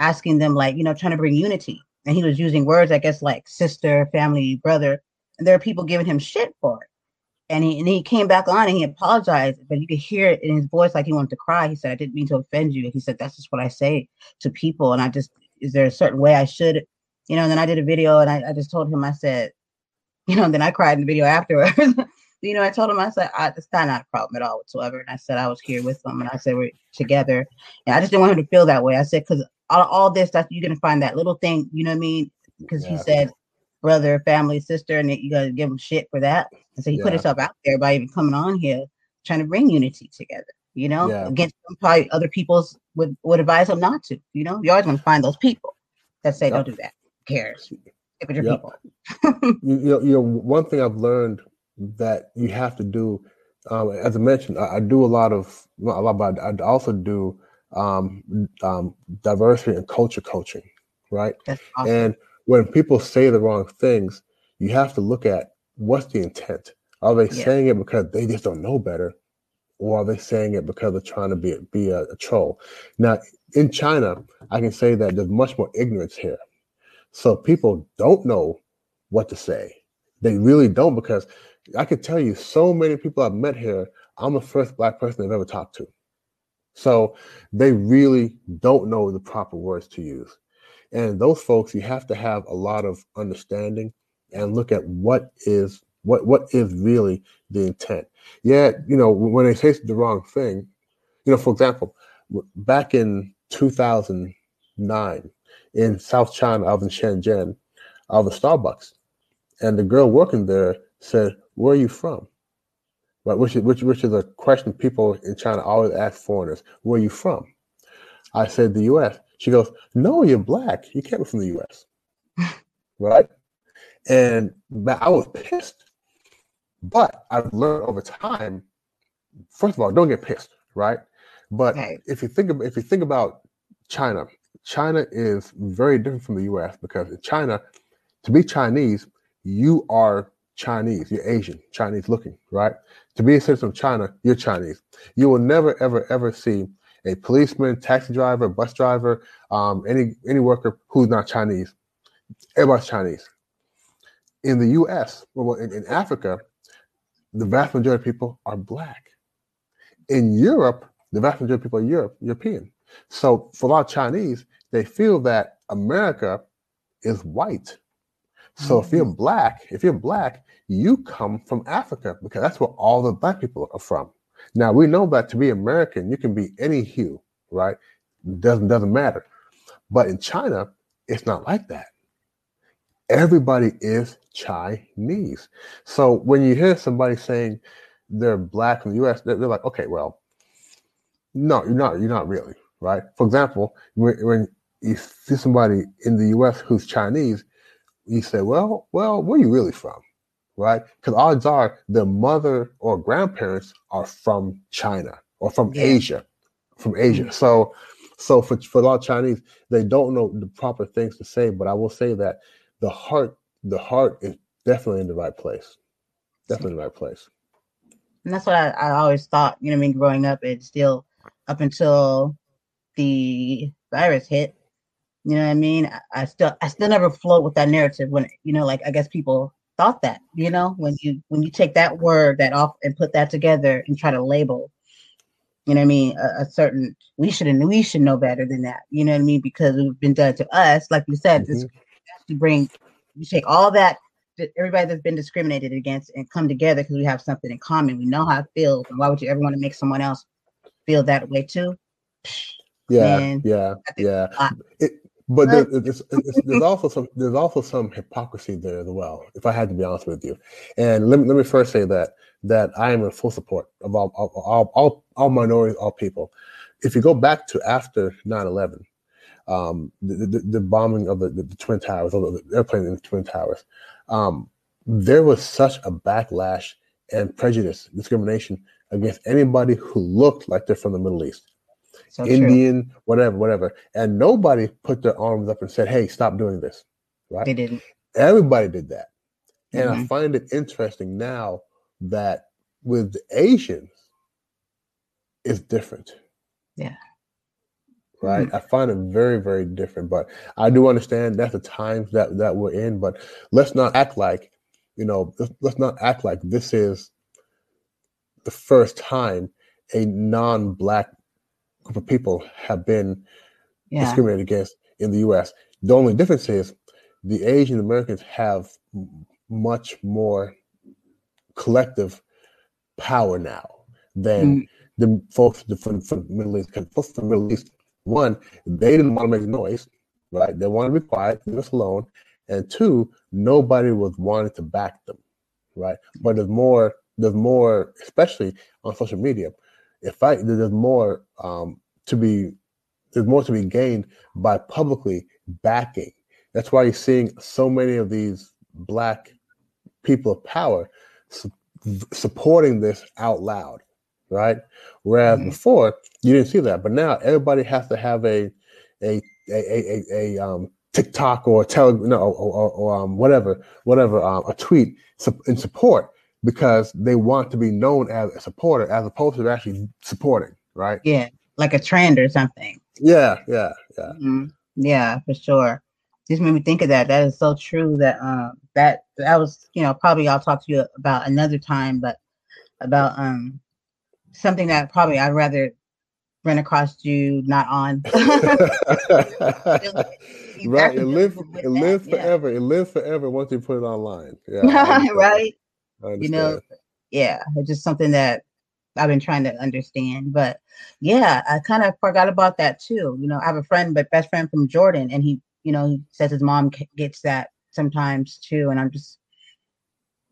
asking them like, you know, trying to bring unity. And he was using words, I guess, like sister, family, brother. And there are people giving him shit for it. And he and he came back on and he apologized, but you could hear it in his voice like he wanted to cry. He said, I didn't mean to offend you. And he said, That's just what I say to people. And I just is there a certain way I should, you know, and then I did a video and I, I just told him, I said, you know, and then I cried in the video afterwards. you know, I told him, I said, I, it's not, not a problem at all whatsoever. And I said, I was here with him and I said, we're together. And I just didn't want him to feel that way. I said, because all, all this stuff, you're going to find that little thing, you know what I mean? Because yeah. he said, brother, family, sister, and you got to give them shit for that. And so he yeah. put himself out there by even coming on here, trying to bring unity together, you know, yeah. against probably other people's would, would advise him not to, you know, you're always going to find those people that say, yep. don't do that. Who cares? Stick with your yep. people. you, know, you know, one thing I've learned that you have to do. Um, as I mentioned, I, I, do a lot of a lot, but I also do um, um, diversity and culture coaching, right? Awesome. And when people say the wrong things, you have to look at what's the intent. Are they yeah. saying it because they just don't know better, or are they saying it because they're trying to be be a, a troll? Now, in China, I can say that there's much more ignorance here, so people don't know what to say. They really don't because I could tell you so many people I've met here. I'm the first black person I've ever talked to. So they really don't know the proper words to use. And those folks, you have to have a lot of understanding and look at what is what what is really the intent. Yeah, you know, when they say the wrong thing, you know, for example, back in 2009 in South China, I was in Shenzhen, I was at Starbucks, and the girl working there said, where are you from? Right, which is, which, which is a question people in China always ask foreigners. Where are you from? I said the U.S. She goes, No, you're black. You can't be from the U.S. right? And I was pissed. But I've learned over time. First of all, don't get pissed, right? But if you think of, if you think about China, China is very different from the U.S. because in China, to be Chinese, you are Chinese, you're Asian, Chinese looking, right? To be a citizen of China, you're Chinese. You will never, ever, ever see a policeman, taxi driver, bus driver, um, any any worker who's not Chinese. Everybody's Chinese. in the U.S., well, in, in Africa, the vast majority of people are black. In Europe, the vast majority of people are Europe, European. So for a lot of Chinese, they feel that America is white. So if you're Mhm. black, if you're black, you come from Africa because that's where all the black people are from. Now we know that to be American, you can be any hue, right? Doesn't doesn't matter. But in China, it's not like that. Everybody is Chinese. So when you hear somebody saying they're black in the US, they're, they're like, okay, well, no, you're not. You're not really, right? For example, when, when you see somebody in the U.S. who's Chinese, you say, "Well, well, where are you really from?" Right? Because odds are the mother or grandparents are from China or from Yeah. Asia, from Asia. Mm-hmm. So, so for for a lot of Chinese, they don't know the proper things to say. But I will say that the heart, the heart is definitely in the right place. Definitely in the right place. And that's what I, I always thought, you know what I mean, growing up and still up until the virus hit. You know what I mean? I, I still I still never float with that narrative when you know, like I guess people thought that, you know, when you when you take that word that off and put that together and try to label, you know what I mean, a, a certain we should and we should know better than that. You know what I mean? Because it's been done to us, like you said, this mm-hmm. to bring you take all that that everybody that's been discriminated against and come together because we have something in common. We know how it feels, and why would you ever want to make someone else feel that way too? Yeah, Man, yeah, yeah. It, but there, it's, it's, there's also some there's also some hypocrisy there as well. If I had to be honest with you, and let me let me first say that that I am in full support of all all all, all, all minorities, all people. If you go back to after 9-11, um, the, the, the bombing of the, the, the twin towers, or the airplane in the twin towers, um, there was such a backlash and prejudice, discrimination against anybody who looked like they're from the Middle East. So true. Indian, whatever, whatever. And nobody put their arms up and said, hey, stop doing this. Right? They didn't. Everybody did that. And I Mhm. find it interesting now that with the Asians, it's different. Yeah. Right. I find it very, very different. But I do understand that's the times that, that we're in. But let's not act like, you know, let's, let's not act like this is the first time a non black group of people have been Yeah. discriminated against in the U.S. The only difference is the Asian Americans have much more collective power now than Mm. the folks from, from the Middle East. Folks from the Middle East, one, they didn't want to make noise, right? They wanted to be quiet, leave us alone. And two, nobody was wanting to back them, right? But there's more, there's more, especially on social media. If I there's more um, to be there's more to be gained by publicly backing. That's why you're seeing so many of these black people of power su- supporting this out loud, right? Whereas Mhm. before you didn't see that, but now everybody has to have a a a a, a, a um, TikTok or tele no or, or, or um, whatever whatever um, a tweet in support because they want to be known as a supporter as opposed to actually supporting, right? Yeah. Like a trend or something. Yeah, yeah, yeah. Mhm. Yeah, for sure. Just made me think of that. That is so true. That um that that was you know probably I'll talk to you about another time, but about um something that probably I'd rather run across you not on. Right, it lives it lives yeah. forever. It lives forever once you put it online. Yeah, right? You know, yeah, it's just something that I've been trying to understand. But yeah, I kind of forgot about that too. You know, I have a friend, but best friend from Jordan, and he, you know, he says his mom gets that sometimes too. And I'm just,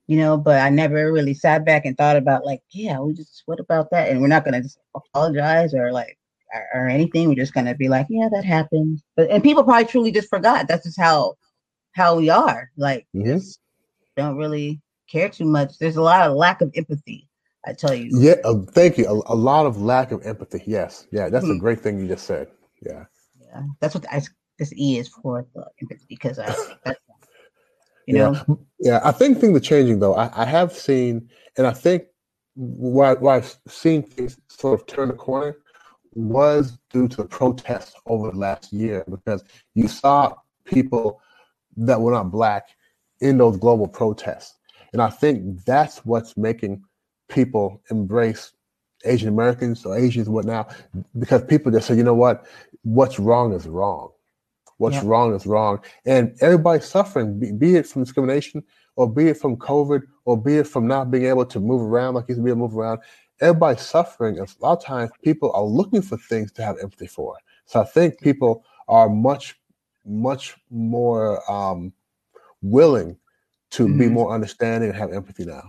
you know, but I never really sat back and thought about like, yeah, we just, what about that? And we're not gonna just apologize or like or, or anything. We're just gonna be like, yeah, that happened. But and people probably truly just forgot. That's just how how we are. Like, Mhm. don't really care too much. There's a lot of lack of empathy. I tell you. Yeah, uh, thank you. A, a lot of lack of empathy. Yes, yeah, that's a Mhm. great thing you just said. Yeah, Yeah, that's what I, this E is for, the empathy, because I think you yeah, know, yeah. I think things are changing though. I, I have seen, and I think why why I've seen things sort of turn the corner was due to the protests over the last year because you saw people that were not black in those global protests. And I think that's what's making people embrace Asian Americans or Asians, what now? Because people just say, you know what, what's wrong is wrong. What's wrong is wrong. And everybody's suffering, be, be, it from discrimination or be it from COVID or be it from not being able to move around like you used to be able to move around. Everybody's suffering. And a lot of times people are looking for things to have empathy for. So I think people are much, much more um, willing to mm-hmm. be more understanding and have empathy now.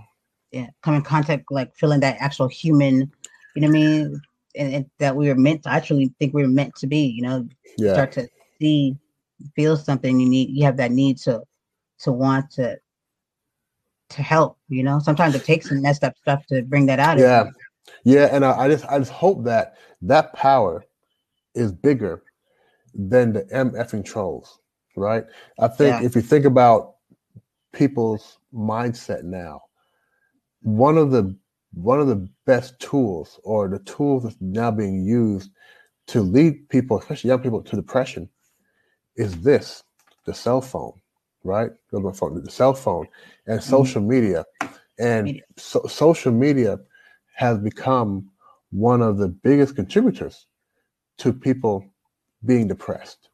Yeah, come in contact, like feeling that actual human, you know what I mean? And, and that we were meant to actually think we were meant to be, you know, yeah. start to see, feel something. You need, you have that need to, to want to, to help, you know, sometimes it takes some messed up stuff to bring that out. Yeah. Yeah. And I, I just, I just hope that that power is bigger than the MFing trolls, right? I think yeah. if you think about people's mindset now, one of the one of the best tools or the tools that's now being used to lead people, especially young people, to depression is this the cell phone, right? The cell phone and mm-hmm. social media. And media. So, social media has become one of the biggest contributors to people being depressed,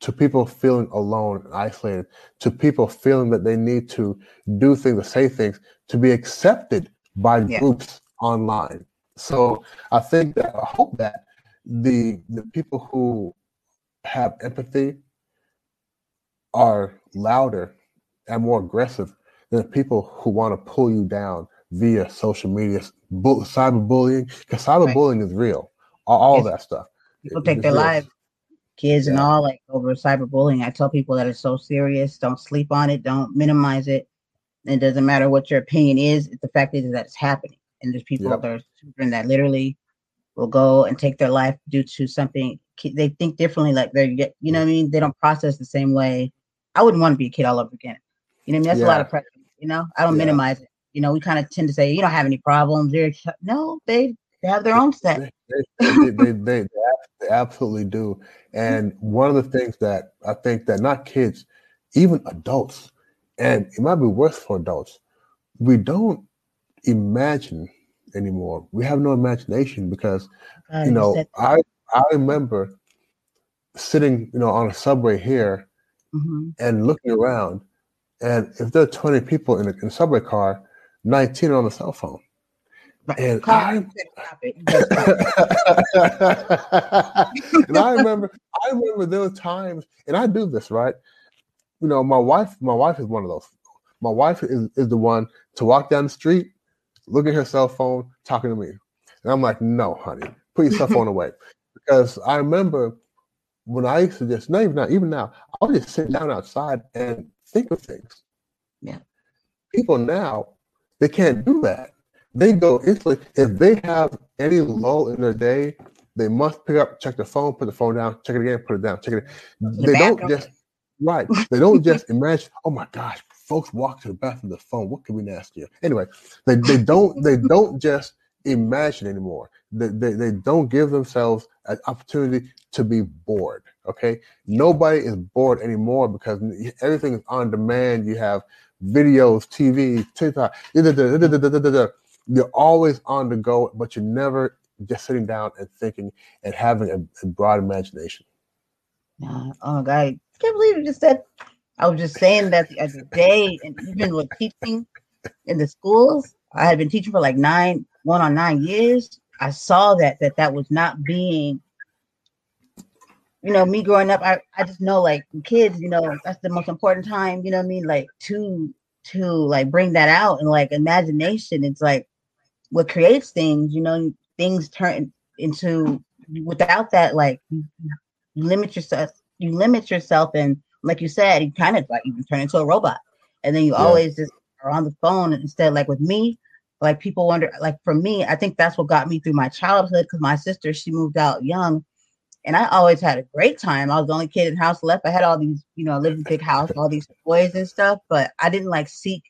to people feeling alone and isolated, to people feeling that they need to do things or say things to be accepted by yeah. groups online. So I think that I hope that the the people who have empathy are louder and more aggressive than the people who want to pull you down via social media, bull, cyberbullying. Because cyberbullying right. is real. All, all yes. that stuff. People take their lives, kids yeah. and all, like over cyberbullying. I tell people that it's so serious. Don't sleep on it. Don't minimize it. It doesn't matter what your opinion is. The fact is that it's happening, and there's people yep. that children that literally will go and take their life due to something they think differently. Like they're, you know, what I mean, they don't process the same way. I wouldn't want to be a kid all over again. You know, I mean, that's yeah. a lot of pressure. You know, I don't yeah. minimize it. You know, we kind of tend to say you don't have any problems. You're no, they they have their own set. They, they, they, they, absolutely do. And one of the things that I think that not kids, even adults, and it might be worse for adults, we don't imagine anymore. We have no imagination because, you know, I I remember sitting, you know, on a subway here mm-hmm. and looking around, and if there are 20 people in a, in a subway car, 19 are on the cell phone. And I, and I remember, I remember there were times, and I do this right. You know, my wife, my wife is one of those. My wife is, is the one to walk down the street, look at her cell phone, talking to me, and I'm like, no, honey, put your cell phone away, because I remember when I used to just, not even now, even now, I'll just sit down outside and think of things. Yeah. People now, they can't do that they go instantly. If they have any lull in their day, they must pick up, check the phone, put the phone down, check it again, put it down, check it. They don't just right. They don't just imagine. Oh my gosh, folks walk to the bathroom the phone. What could be nastier? Anyway, they, they don't they don't just imagine anymore. They, they, they don't give themselves an opportunity to be bored. Okay, nobody is bored anymore because everything is on demand. You have videos, TV, TikTok. Da, da, da, you're always on the go, but you're never just sitting down and thinking and having a, a broad imagination. Uh, oh God, I can't believe you just said. I was just saying that the other day, and even with teaching in the schools, I had been teaching for like nine, one on nine years. I saw that that that was not being, you know, me growing up. I I just know like kids, you know, that's the most important time. You know what I mean? Like to to like bring that out and like imagination. It's like what creates things, you know, things turn into without that, like you limit yourself, you limit yourself, and like you said, you kind of like you turn into a robot, and then you yeah. always just are on the phone instead. Like with me, like people wonder, like for me, I think that's what got me through my childhood because my sister she moved out young, and I always had a great time. I was the only kid in the house left. I had all these, you know, lived living big house, all these toys and stuff, but I didn't like seek.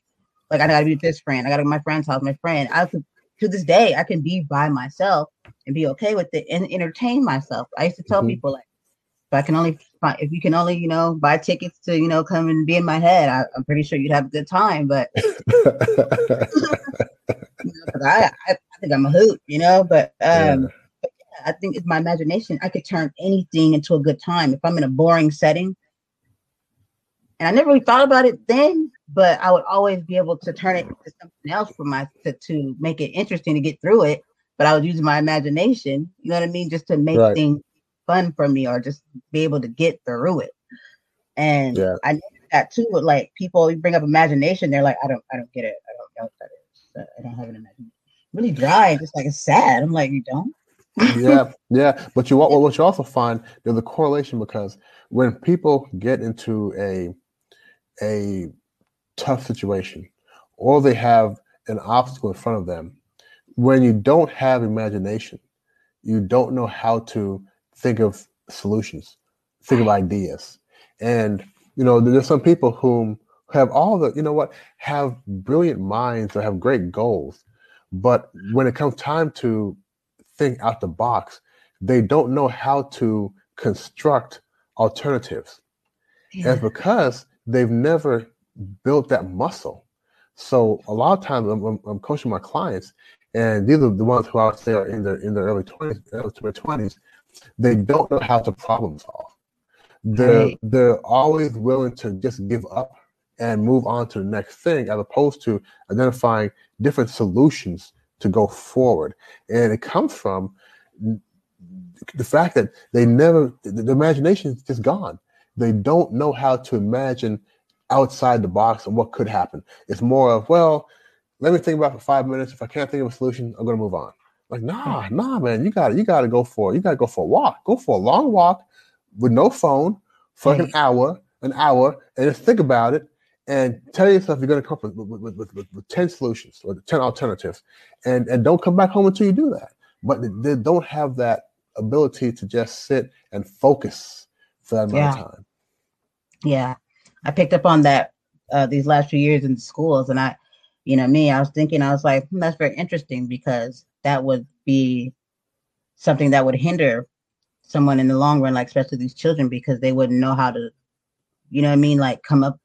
Like I gotta be with this friend. I gotta go to my friend's house. My friend. I could to this day, I can be by myself and be okay with it and entertain myself. I used to tell mm-hmm. people like, If I can only find, if you can only, you know, buy tickets to, you know, come and be in my head, I, am pretty sure you'd have a good time. But, you know, I, I, I, think I'm a hoot, you know. But, um, yeah. but yeah, I think it's my imagination. I could turn anything into a good time if I'm in a boring setting. And I never really thought about it then, but I would always be able to turn it into something else for my to, to make it interesting to get through it. But I was using my imagination, you know what I mean, just to make right. things fun for me or just be able to get through it. And yeah. I that too with like people you bring up imagination, they're like, I don't I don't get it. I don't know what that is. I don't have an imagination. Really dry, just like it's sad. I'm like, you don't? yeah, yeah. But you what what you also find there's a correlation because when people get into a a tough situation or they have an obstacle in front of them, when you don't have imagination, you don't know how to think of solutions, think of ideas. And, you know, there's some people whom have all the, you know what, have brilliant minds or have great goals. But when it comes time to think out the box, they don't know how to construct alternatives. Yeah. And because they've never built that muscle. So a lot of times I'm, I'm, coaching my clients, and these are the ones who I would say are in their in their early twenties, early twenties, they don't know how to problem solve. They're right. they're always willing to just give up and move on to the next thing, as opposed to identifying different solutions to go forward. And it comes from the fact that they never the imagination is just gone. They don't know how to imagine outside the box and what could happen. It's more of well, let me think about it for five minutes. If I can't think of a solution, I'm gonna move on. Like, nah, nah, man, you got to you got to go for you got to go for a walk. Go for a long walk with no phone for like an hour, an hour, and just think about it and tell yourself you're going to come up with, with, with, with, with 10 solutions or 10 alternatives and, and don't come back home until you do that. But they don't have that ability to just sit and focus for that amount yeah. of time. Yeah. I picked up on that uh, these last few years in schools and I, you know, me, I was thinking, I was like, hmm, that's very interesting because that would be something that would hinder someone in the long run, like especially these children, because they wouldn't know how to, you know I mean, like come up.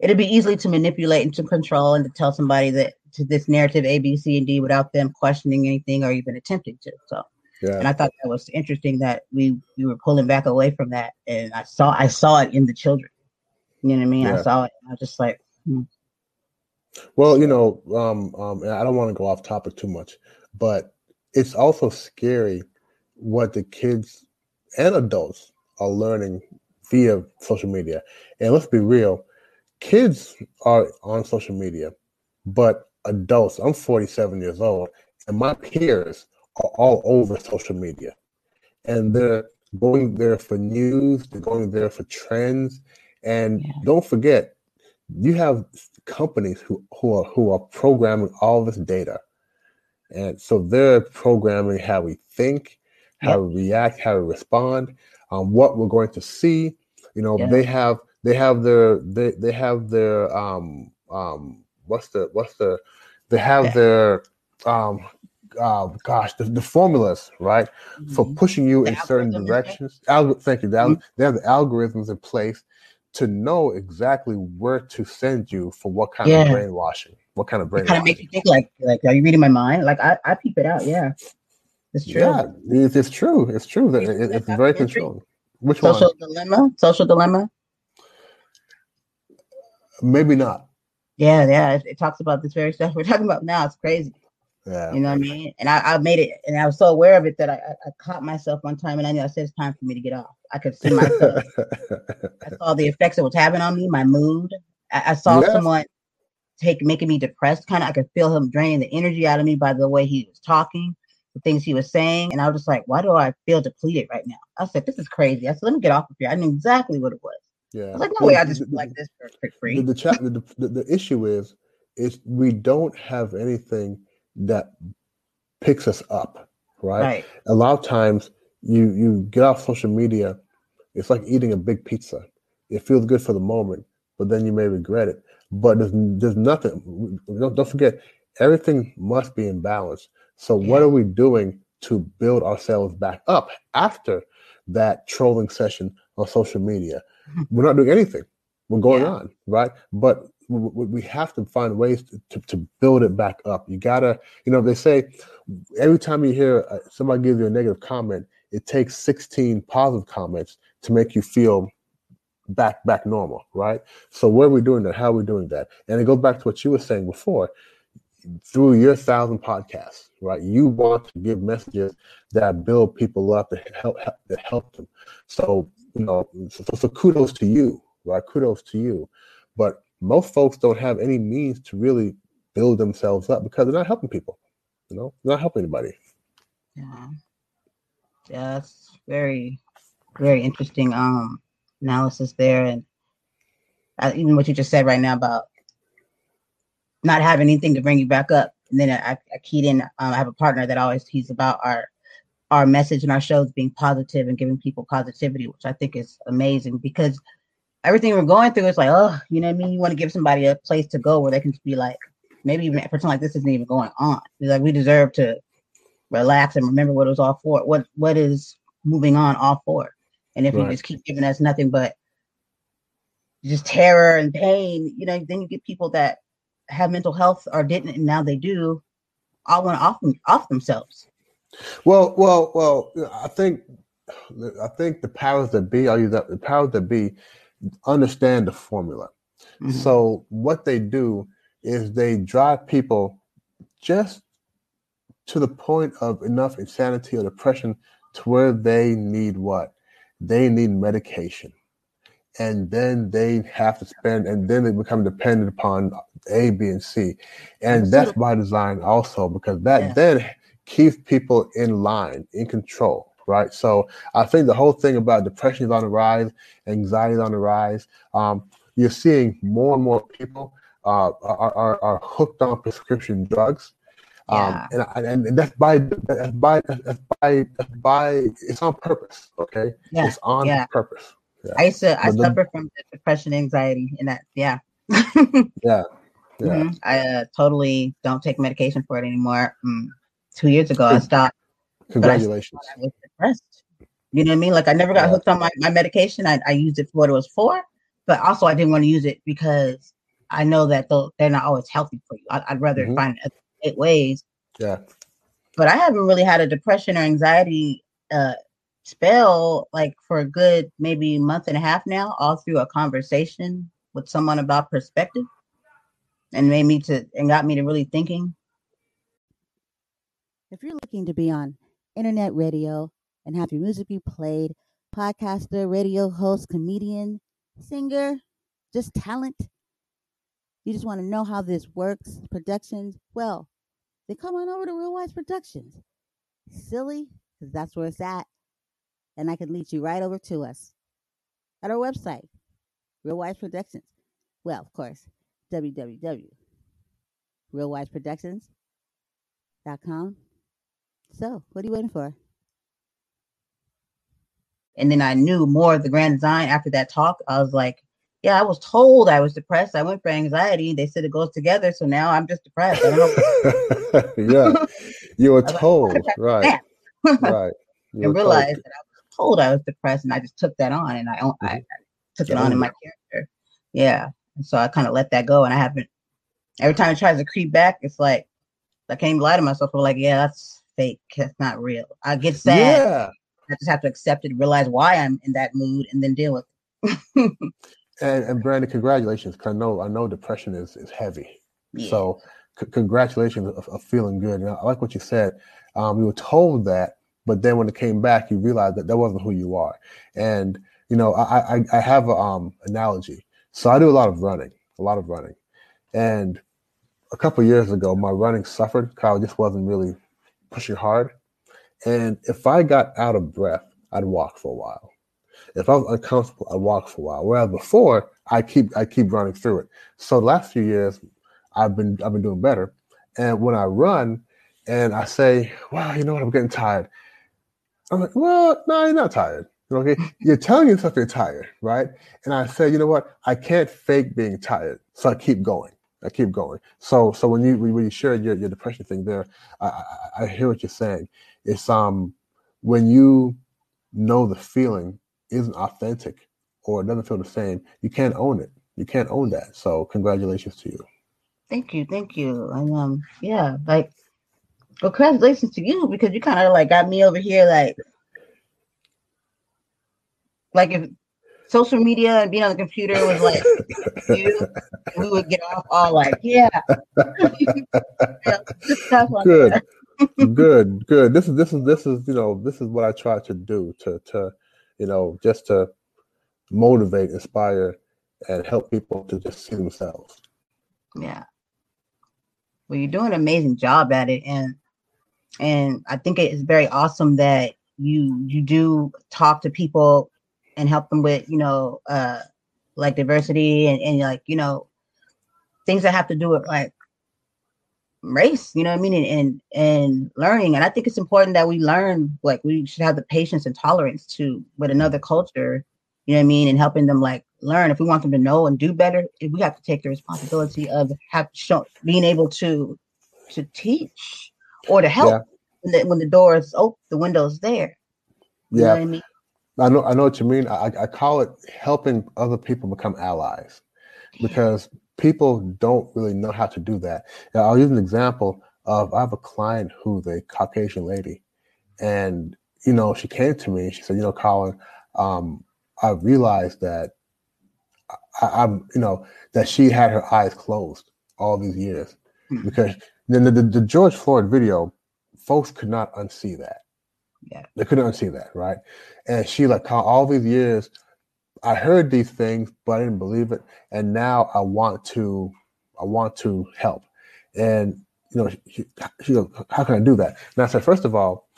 It'd be easily to manipulate and to control and to tell somebody that to this narrative A, B, C, and D without them questioning anything or even attempting to. So yeah. And I thought that was interesting that we we were pulling back away from that, and I saw I saw it in the children. You know what I mean? Yeah. I saw it. I was just like, hmm. well, you know, um, um, I don't want to go off topic too much, but it's also scary what the kids and adults are learning via social media. And let's be real, kids are on social media, but adults, I'm 47 years old, and my peers are all over social media. And they're going there for news, they're going there for trends. And yeah. don't forget, you have companies who, who are who are programming all this data and so they're programming how we think, how yep. we react, how we respond, um, what we're going to see. You know, yeah. they have they have their they they have their um um what's the what's the they have yeah. their um uh, gosh the, the formulas right mm-hmm. for pushing you the in certain directions. Alg- thank you. Mm-hmm. They have the algorithms in place to know exactly where to send you for what kind yeah. of brainwashing. What kind of brain? kind of makes you think like, like, are you reading my mind? Like, I, I peep it out. Yeah, it's true. Yeah, it's, it's true. It's true. That it, it's very controlling. Which social one? dilemma? Social dilemma? Maybe not. Yeah, yeah. It, it, talks about this very stuff we're talking about now. It's crazy. Yeah. You know what I mean? And I, I made it, and I was so aware of it that I, I, caught myself one time, and I knew I said it's time for me to get off. I could see myself. I saw the effects it was having on me, my mood. I, I saw someone take making me depressed. Kind of, I could feel him draining the energy out of me by the way he was talking, the things he was saying, and I was just like, why do I feel depleted right now? I said, this is crazy. I said, let me get off of here. I knew exactly what it was. Yeah, I was like, no well, way, I just the, like this for quick free. The, the, the, the issue is, is we don't have anything that picks us up, right? right? A lot of times, you you get off social media, it's like eating a big pizza. It feels good for the moment, but then you may regret it. But there's there's nothing. Don't, don't forget, everything must be in balance. So yeah. what are we doing to build ourselves back up after that trolling session on social media. We're not doing anything. We're going yeah. on, right? But we have to find ways to, to, to, build it back up. You gotta, you know, they say every time you hear uh, somebody give you a negative comment, it takes 16 positive comments to make you feel back back normal, right? So where are we doing that? How are we doing that? And it goes back to what you were saying before. Through your thousand podcasts, right? You want to give messages that build people up that help, help that help them. So you know, so, so kudos to you, right? Kudos to you. But most folks don't have any means to really build themselves up because they're not helping people. You know, they're not helping anybody. Yeah, yeah, that's very, very interesting um analysis there, and uh, even what you just said right now about not having anything to bring you back up. And then I, I keyed in. Um, I have a partner that always he's about our our message and our shows being positive and giving people positivity, which I think is amazing because everything we're going through is like, oh, you know what I mean? You want to give somebody a place to go where they can be like, maybe even pretend like this isn't even going on. It's like we deserve to relax and remember what it was all for. What what is moving on all for? And if right. you just keep giving us nothing but just terror and pain, you know, then you get people that have mental health or didn't, and now they do, all want to off them, off themselves. Well, well, well. I think, I think the powers that be, I'll use that. The powers that be understand the formula. Mm-hmm. So what they do is they drive people just to the point of enough insanity or depression to where they need what? They need medication. And then they have to spend, and then they become dependent upon A, B, and C. And that's by design also, because that yeah. then keeps people in line, in control right? So I think the whole thing about depression is on the rise, anxiety is on the rise. Um, you're seeing more and more people uh, are, are, are hooked on prescription drugs. Um, yeah. and, and, that's by that's by that's by that's by it's on purpose. Okay, yeah. it's on yeah. purpose. Yeah. I used to I but suffer the, from depression, anxiety, and that yeah. yeah, yeah. Mm-hmm. I uh, totally don't take medication for it anymore. Mm. Two years ago, I stopped Congratulations. I, was depressed. You know what I mean? Like I never got yeah. hooked on my, my medication. I, I used it for what it was for, but also I didn't want to use it because I know that they're not always healthy for you. I, would rather mm-hmm. find eight ways. Yeah. But I haven't really had a depression or anxiety uh, spell like for a good maybe month and a half now, all through a conversation with someone about perspective, and made me to and got me to really thinking. If you're looking to be on internet radio and have your music be played, podcaster, radio host, comedian, singer, just talent. You just want to know how this works, productions. Well, then come on over to Real Wise Productions. Silly, because that's where it's at. And I can lead you right over to us at our website, Real Wise Productions. Well, of course, www.realwiseproductions.com so, what are you waiting for? And then I knew more of the grand design after that talk. I was like, yeah, I was told I was depressed. I went for anxiety. They said it goes together. So now I'm just depressed. yeah, you were told, like, right? right. You and realized told. that I was told I was depressed, and I just took that on, and I, mm-hmm. I took it on in my character. Yeah, and so I kind of let that go, and I haven't. Every time it tries to creep back, it's like I can't even lie to myself. I'm like, yeah, that's fake. That's not real. I get sad. Yeah. I just have to accept it, realize why I'm in that mood, and then deal with it. and, and Brandy, congratulations, because I know I know depression is is heavy. Yeah. So c- congratulations of, of, feeling good. And I like what you said. Um, you were told that, but then when it came back, you realized that that wasn't who you are. And you know, I I, I have a um analogy. So I do a lot of running, a lot of running, and a couple years ago, my running suffered Kyle just wasn't really pushing hard. And if I got out of breath, I'd walk for a while. If I was uncomfortable, I'd walk for a while. Whereas before, I keep I keep running through it. So the last few years, I've been I've been doing better. And when I run, and I say, "Wow, you know what? I'm getting tired." I'm like, "Well, no, you're not tired. Okay, you're telling yourself you're tired, right?" And I say, "You know what? I can't fake being tired, so I keep going." I keep going. So so when you when you share your, your depression thing there, I, I, I hear what you're saying. It's um when you know the feeling isn't authentic or it doesn't feel the same, you can't own it. You can't own that. So congratulations to you. Thank you, thank you. And um, yeah, like, well, congratulations to you because you kind of like got me over here, like, like if social media and being on the computer was like you, we would get off all like, yeah, good, good, good. This is this is this is you know this is what I try to do to to you know just to motivate, inspire, and help people to just see themselves. Yeah. Well, you're doing an amazing job at it, and and I think it is very awesome that you you do talk to people and help them with you know uh like diversity and, and like you know things that have to do with like race you know what i mean and, and and learning and i think it's important that we learn like we should have the patience and tolerance to with another culture you know what i mean and helping them like learn if we want them to know and do better eh, we have to take the responsibility of have shown being able to to teach or to help yeah. when, the, when the door is open the window's there you yeah I, mean? I know I know what you mean. I, I call it helping other people become allies because people don't really know how to do that. Now, I'll use an example of I have a client who's a Caucasian lady, and you know she came to me. She said, "You know, Colin, um, I realized that I, am you know, that she had her eyes closed all these years hmm. because then the, the, the George Floyd video, folks could not unsee that. Yeah. They couldn't unsee that, right? And she like all these years, I heard these things, but I didn't believe it. And now I want to, I want to help. And you know, she, she goes, how can I do that? And I said, first of all,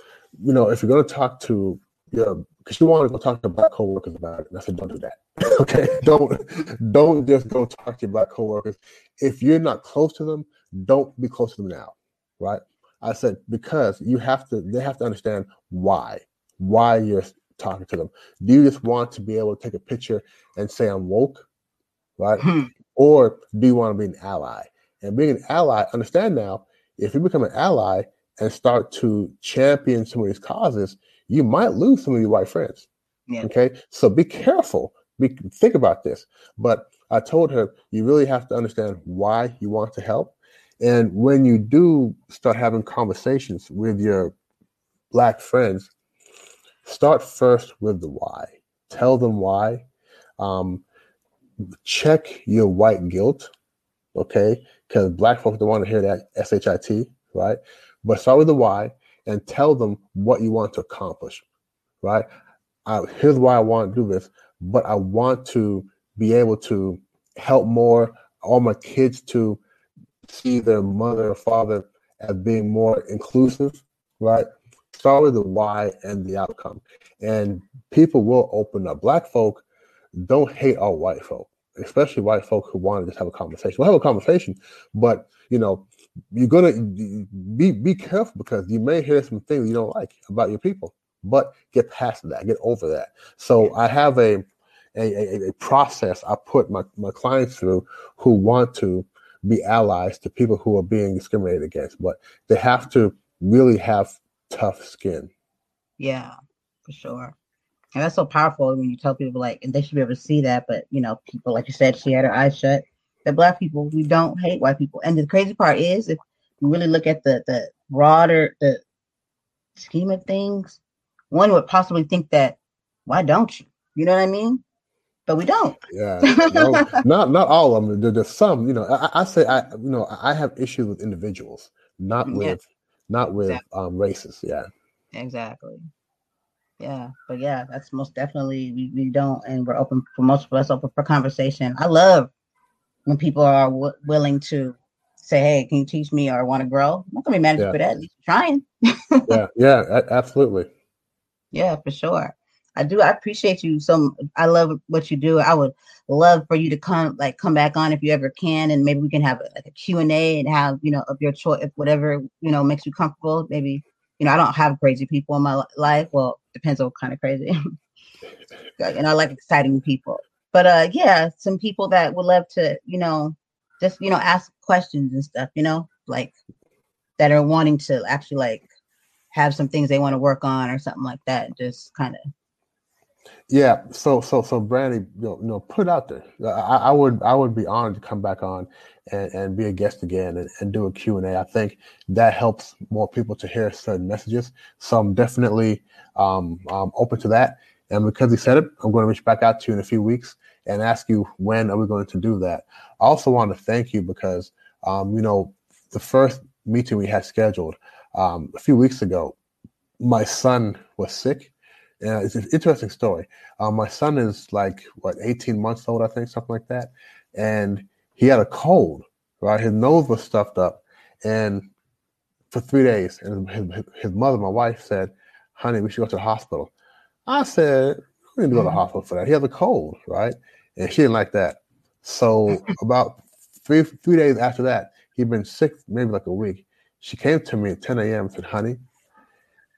you know, if you're going to talk to your, because she wanted to go talk to black coworkers about it, and I said, don't do that. okay, don't don't just go talk to your black coworkers. If you're not close to them, don't be close to them now, right? I said because you have to. They have to understand why why you're talking to them. Do you just want to be able to take a picture and say I'm woke, right? Hmm. Or do you want to be an ally? And being an ally, understand now, if you become an ally and start to champion some of these causes, you might lose some of your white friends. Yeah. Okay, so be careful. Be, think about this. But I told her you really have to understand why you want to help and when you do start having conversations with your black friends, start first with the why. Tell them why. Um, check your white guilt, okay? Because black folks don't want to hear that shit, right? But start with the why and tell them what you want to accomplish, right? Uh, here's why I want to do this, but I want to be able to help more all my kids to see their mother or father as being more inclusive, right? Start with the why and the outcome. And people will open up. Black folk don't hate all white folk, especially white folk who want to just have a conversation. We'll have a conversation, but you know, you're gonna be be careful because you may hear some things you don't like about your people. But get past that, get over that. So I have a a, a, a process I put my, my clients through who want to be allies to people who are being discriminated against, but they have to really have tough skin. Yeah, for sure. And that's so powerful when you tell people like, and they should be able to see that. But you know, people like you said, she had her eyes shut. That black people, we don't hate white people. And the crazy part is, if you really look at the the broader the scheme of things, one would possibly think that why don't you? You know what I mean? but we don't. Yeah, no, not not all of them. There, there's some. You know, I, I, say I you know I have issues with individuals, not with. Not with exactly. um, races. Yeah, exactly. Yeah, but yeah, that's most definitely we, we don't, and we're open for most of us open for conversation. I love when people are w- willing to say, "Hey, can you teach me?" or want to grow. I'm not gonna be mad yeah. for that. At least trying. yeah, yeah, absolutely. Yeah, for sure. I do. I appreciate you. So I love what you do. I would love for you to come, like, come back on if you ever can, and maybe we can have a, like a Q and A and have you know of your choice, if whatever you know makes you comfortable. Maybe you know I don't have crazy people in my life. Well, depends on what kind of crazy. and I like exciting people. But uh, yeah, some people that would love to, you know, just you know ask questions and stuff. You know, like that are wanting to actually like have some things they want to work on or something like that. Just kind of Yeah, so so so Brandy, you know, you know put out there. I, I, would I would be honored to come back on and, and be a guest again and, and do a Q and A. I think that helps more people to hear certain messages. So I'm definitely um, um, open to that. And because he said it, I'm going to reach back out to you in a few weeks and ask you when are we going to do that. I also want to thank you because um, you know the first meeting we had scheduled um, a few weeks ago, my son was sick yeah, it's an interesting story. Um, my son is like what 18 months old, I think, something like that, and he had a cold. Right, his nose was stuffed up, and for three days. And his, his mother, my wife, said, "Honey, we should go to the hospital." I said, "We need to go to the mm-hmm. hospital for that. He has a cold, right?" And she didn't like that. So about three three days after that, he'd been sick, maybe like a week. She came to me at 10 a.m. and said, "Honey,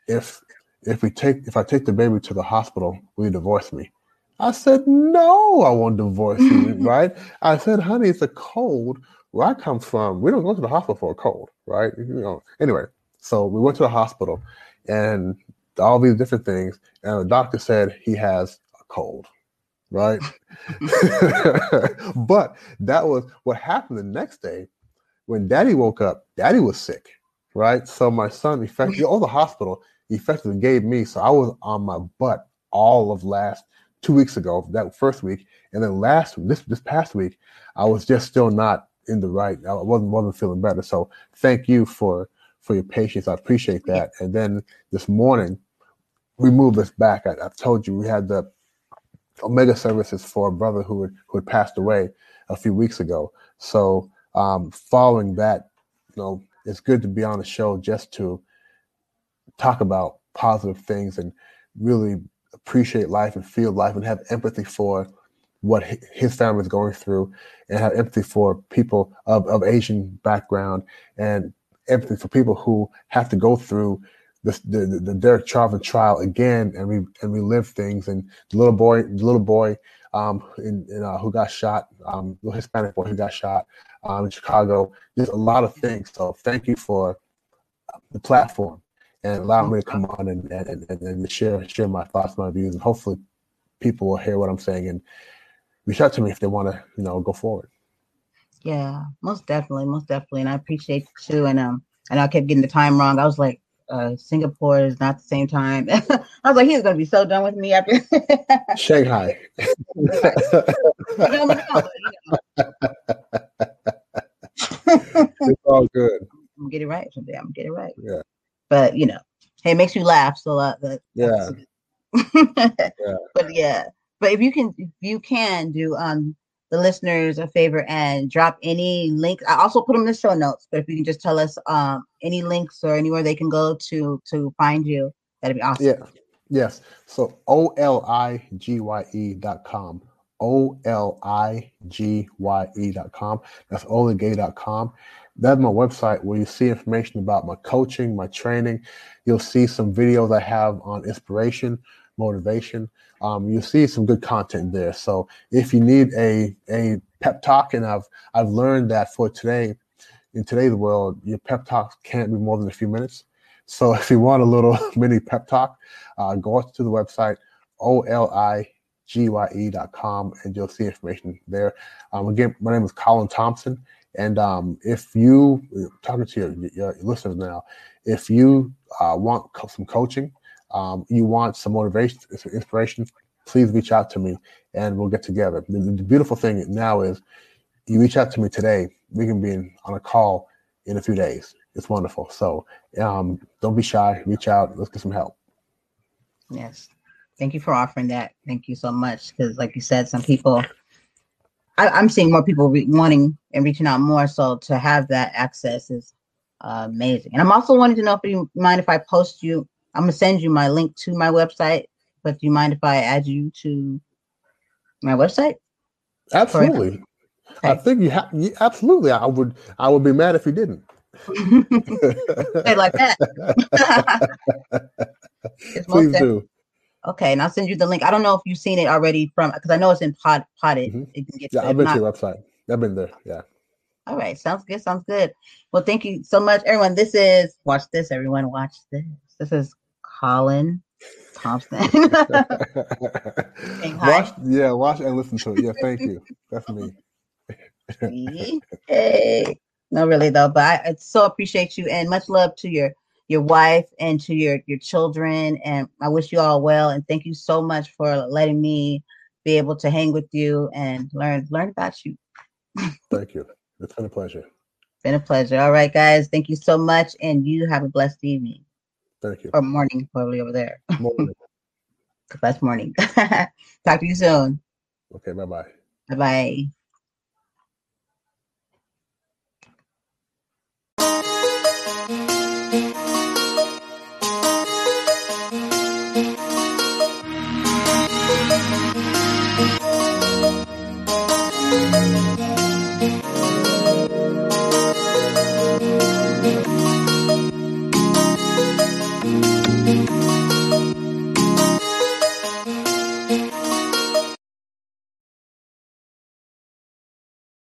if if we take if I take the baby to the hospital, will you divorce me? I said, No, I won't divorce you, right? I said, honey, it's a cold. Where I come from, we don't go to the hospital for a cold, right? You know, anyway, so we went to the hospital and all these different things, and the doctor said he has a cold, right? but that was what happened the next day when daddy woke up, daddy was sick, right? So my son, effectively, all the hospital, effectively gave me. So I was on my butt all of last two weeks ago, that first week, and then last this this past week, I was just still not in the right. I wasn't wasn't feeling better. So thank you for for your patience. I appreciate that. And then this morning, we moved this back. I, have told you we had the Omega services for a brother who had, who had passed away a few weeks ago. So um, following that, you know, it's good to be on the show just to talk about positive things and really appreciate life and feel life and have empathy for what his family is going through and have empathy for people of, of Asian background and empathy for people who have to go through the, the, the Derek Chauvin trial again and and relive things. And the little boy the little boy um, in, in uh, who got shot um, the Hispanic boy who got shot um, in Chicago just a lot of things. So thank you for the platform and allow me to come on and, and, and, and share share my thoughts, my views, and hopefully people will hear what I'm saying and reach out to me if they want to, you know, go forward. Yeah, most definitely, most definitely, and I appreciate you too. And um, and I kept getting the time wrong. I was like, uh, Singapore is not the same time. I was like, he's gonna be so done with me after Shanghai. it's all good. I'm gonna get it right someday. I'm gonna get it right. Yeah but you know, hey, it makes you laugh. So uh, that, yeah. yeah. But yeah, but if you can, if you can do um the listeners a favor and drop any link. I also put them in the show notes, but if you can just tell us um any links or anywhere they can go to to find you, that'd be awesome. Yeah. Yes. So O L I G Y E dot com. O L I G Y E dot com. That's dot com. That's my website where you see information about my coaching, my training. You'll see some videos I have on inspiration, motivation. Um, you'll see some good content there. So if you need a a pep talk, and I've I've learned that for today, in today's world, your pep talk can't be more than a few minutes. So if you want a little mini pep talk, uh, go to the website com, and you'll see information there. Um, again, my name is Colin Thompson and um, if you talking to your, your, listeners now, if you uh, want co- some coaching, um, you want some motivation, some inspiration, please reach out to me and we'll get together. The, the, beautiful thing now is you reach out to me today, we can be in, on a call in a few days. It's wonderful. So um, don't be shy. Reach out. Let's get some help. Yes. Thank you for offering that. Thank you so much. Because, like you said, some people I, am seeing more people re- wanting and reaching out more. So to have that access is uh, amazing. And I'm also wanting to know if you mind if I post you. I'm gonna send you my link to my website, but do you mind if I add you to my website? Absolutely. Okay. I think you have. Absolutely, I would. I would be mad if you didn't. like that. Please do. Okay, and I'll send you the link. I don't know if you've seen it already from because I know it's in pod potted. Mm-hmm. yeah, I've been not. to your website. I've been there. Yeah. All right, sounds good. Sounds good. Well, thank you so much, everyone. This is watch this, everyone. Watch this. This is Colin Thompson. Watch, yeah, watch and listen to it. Yeah, thank you. That's me. Hey. No, really though, but I, I so appreciate you and much love to your your wife and to your your children. And I wish you all well. And thank you so much for letting me be able to hang with you and learn learn about you. Thank you. It's been a pleasure. Been a pleasure. All right, guys. Thank you so much, and you have a blessed evening Thank you. or morning, probably over there. Morning. That's morning. Talk to you soon. Okay, bye bye. Bye bye.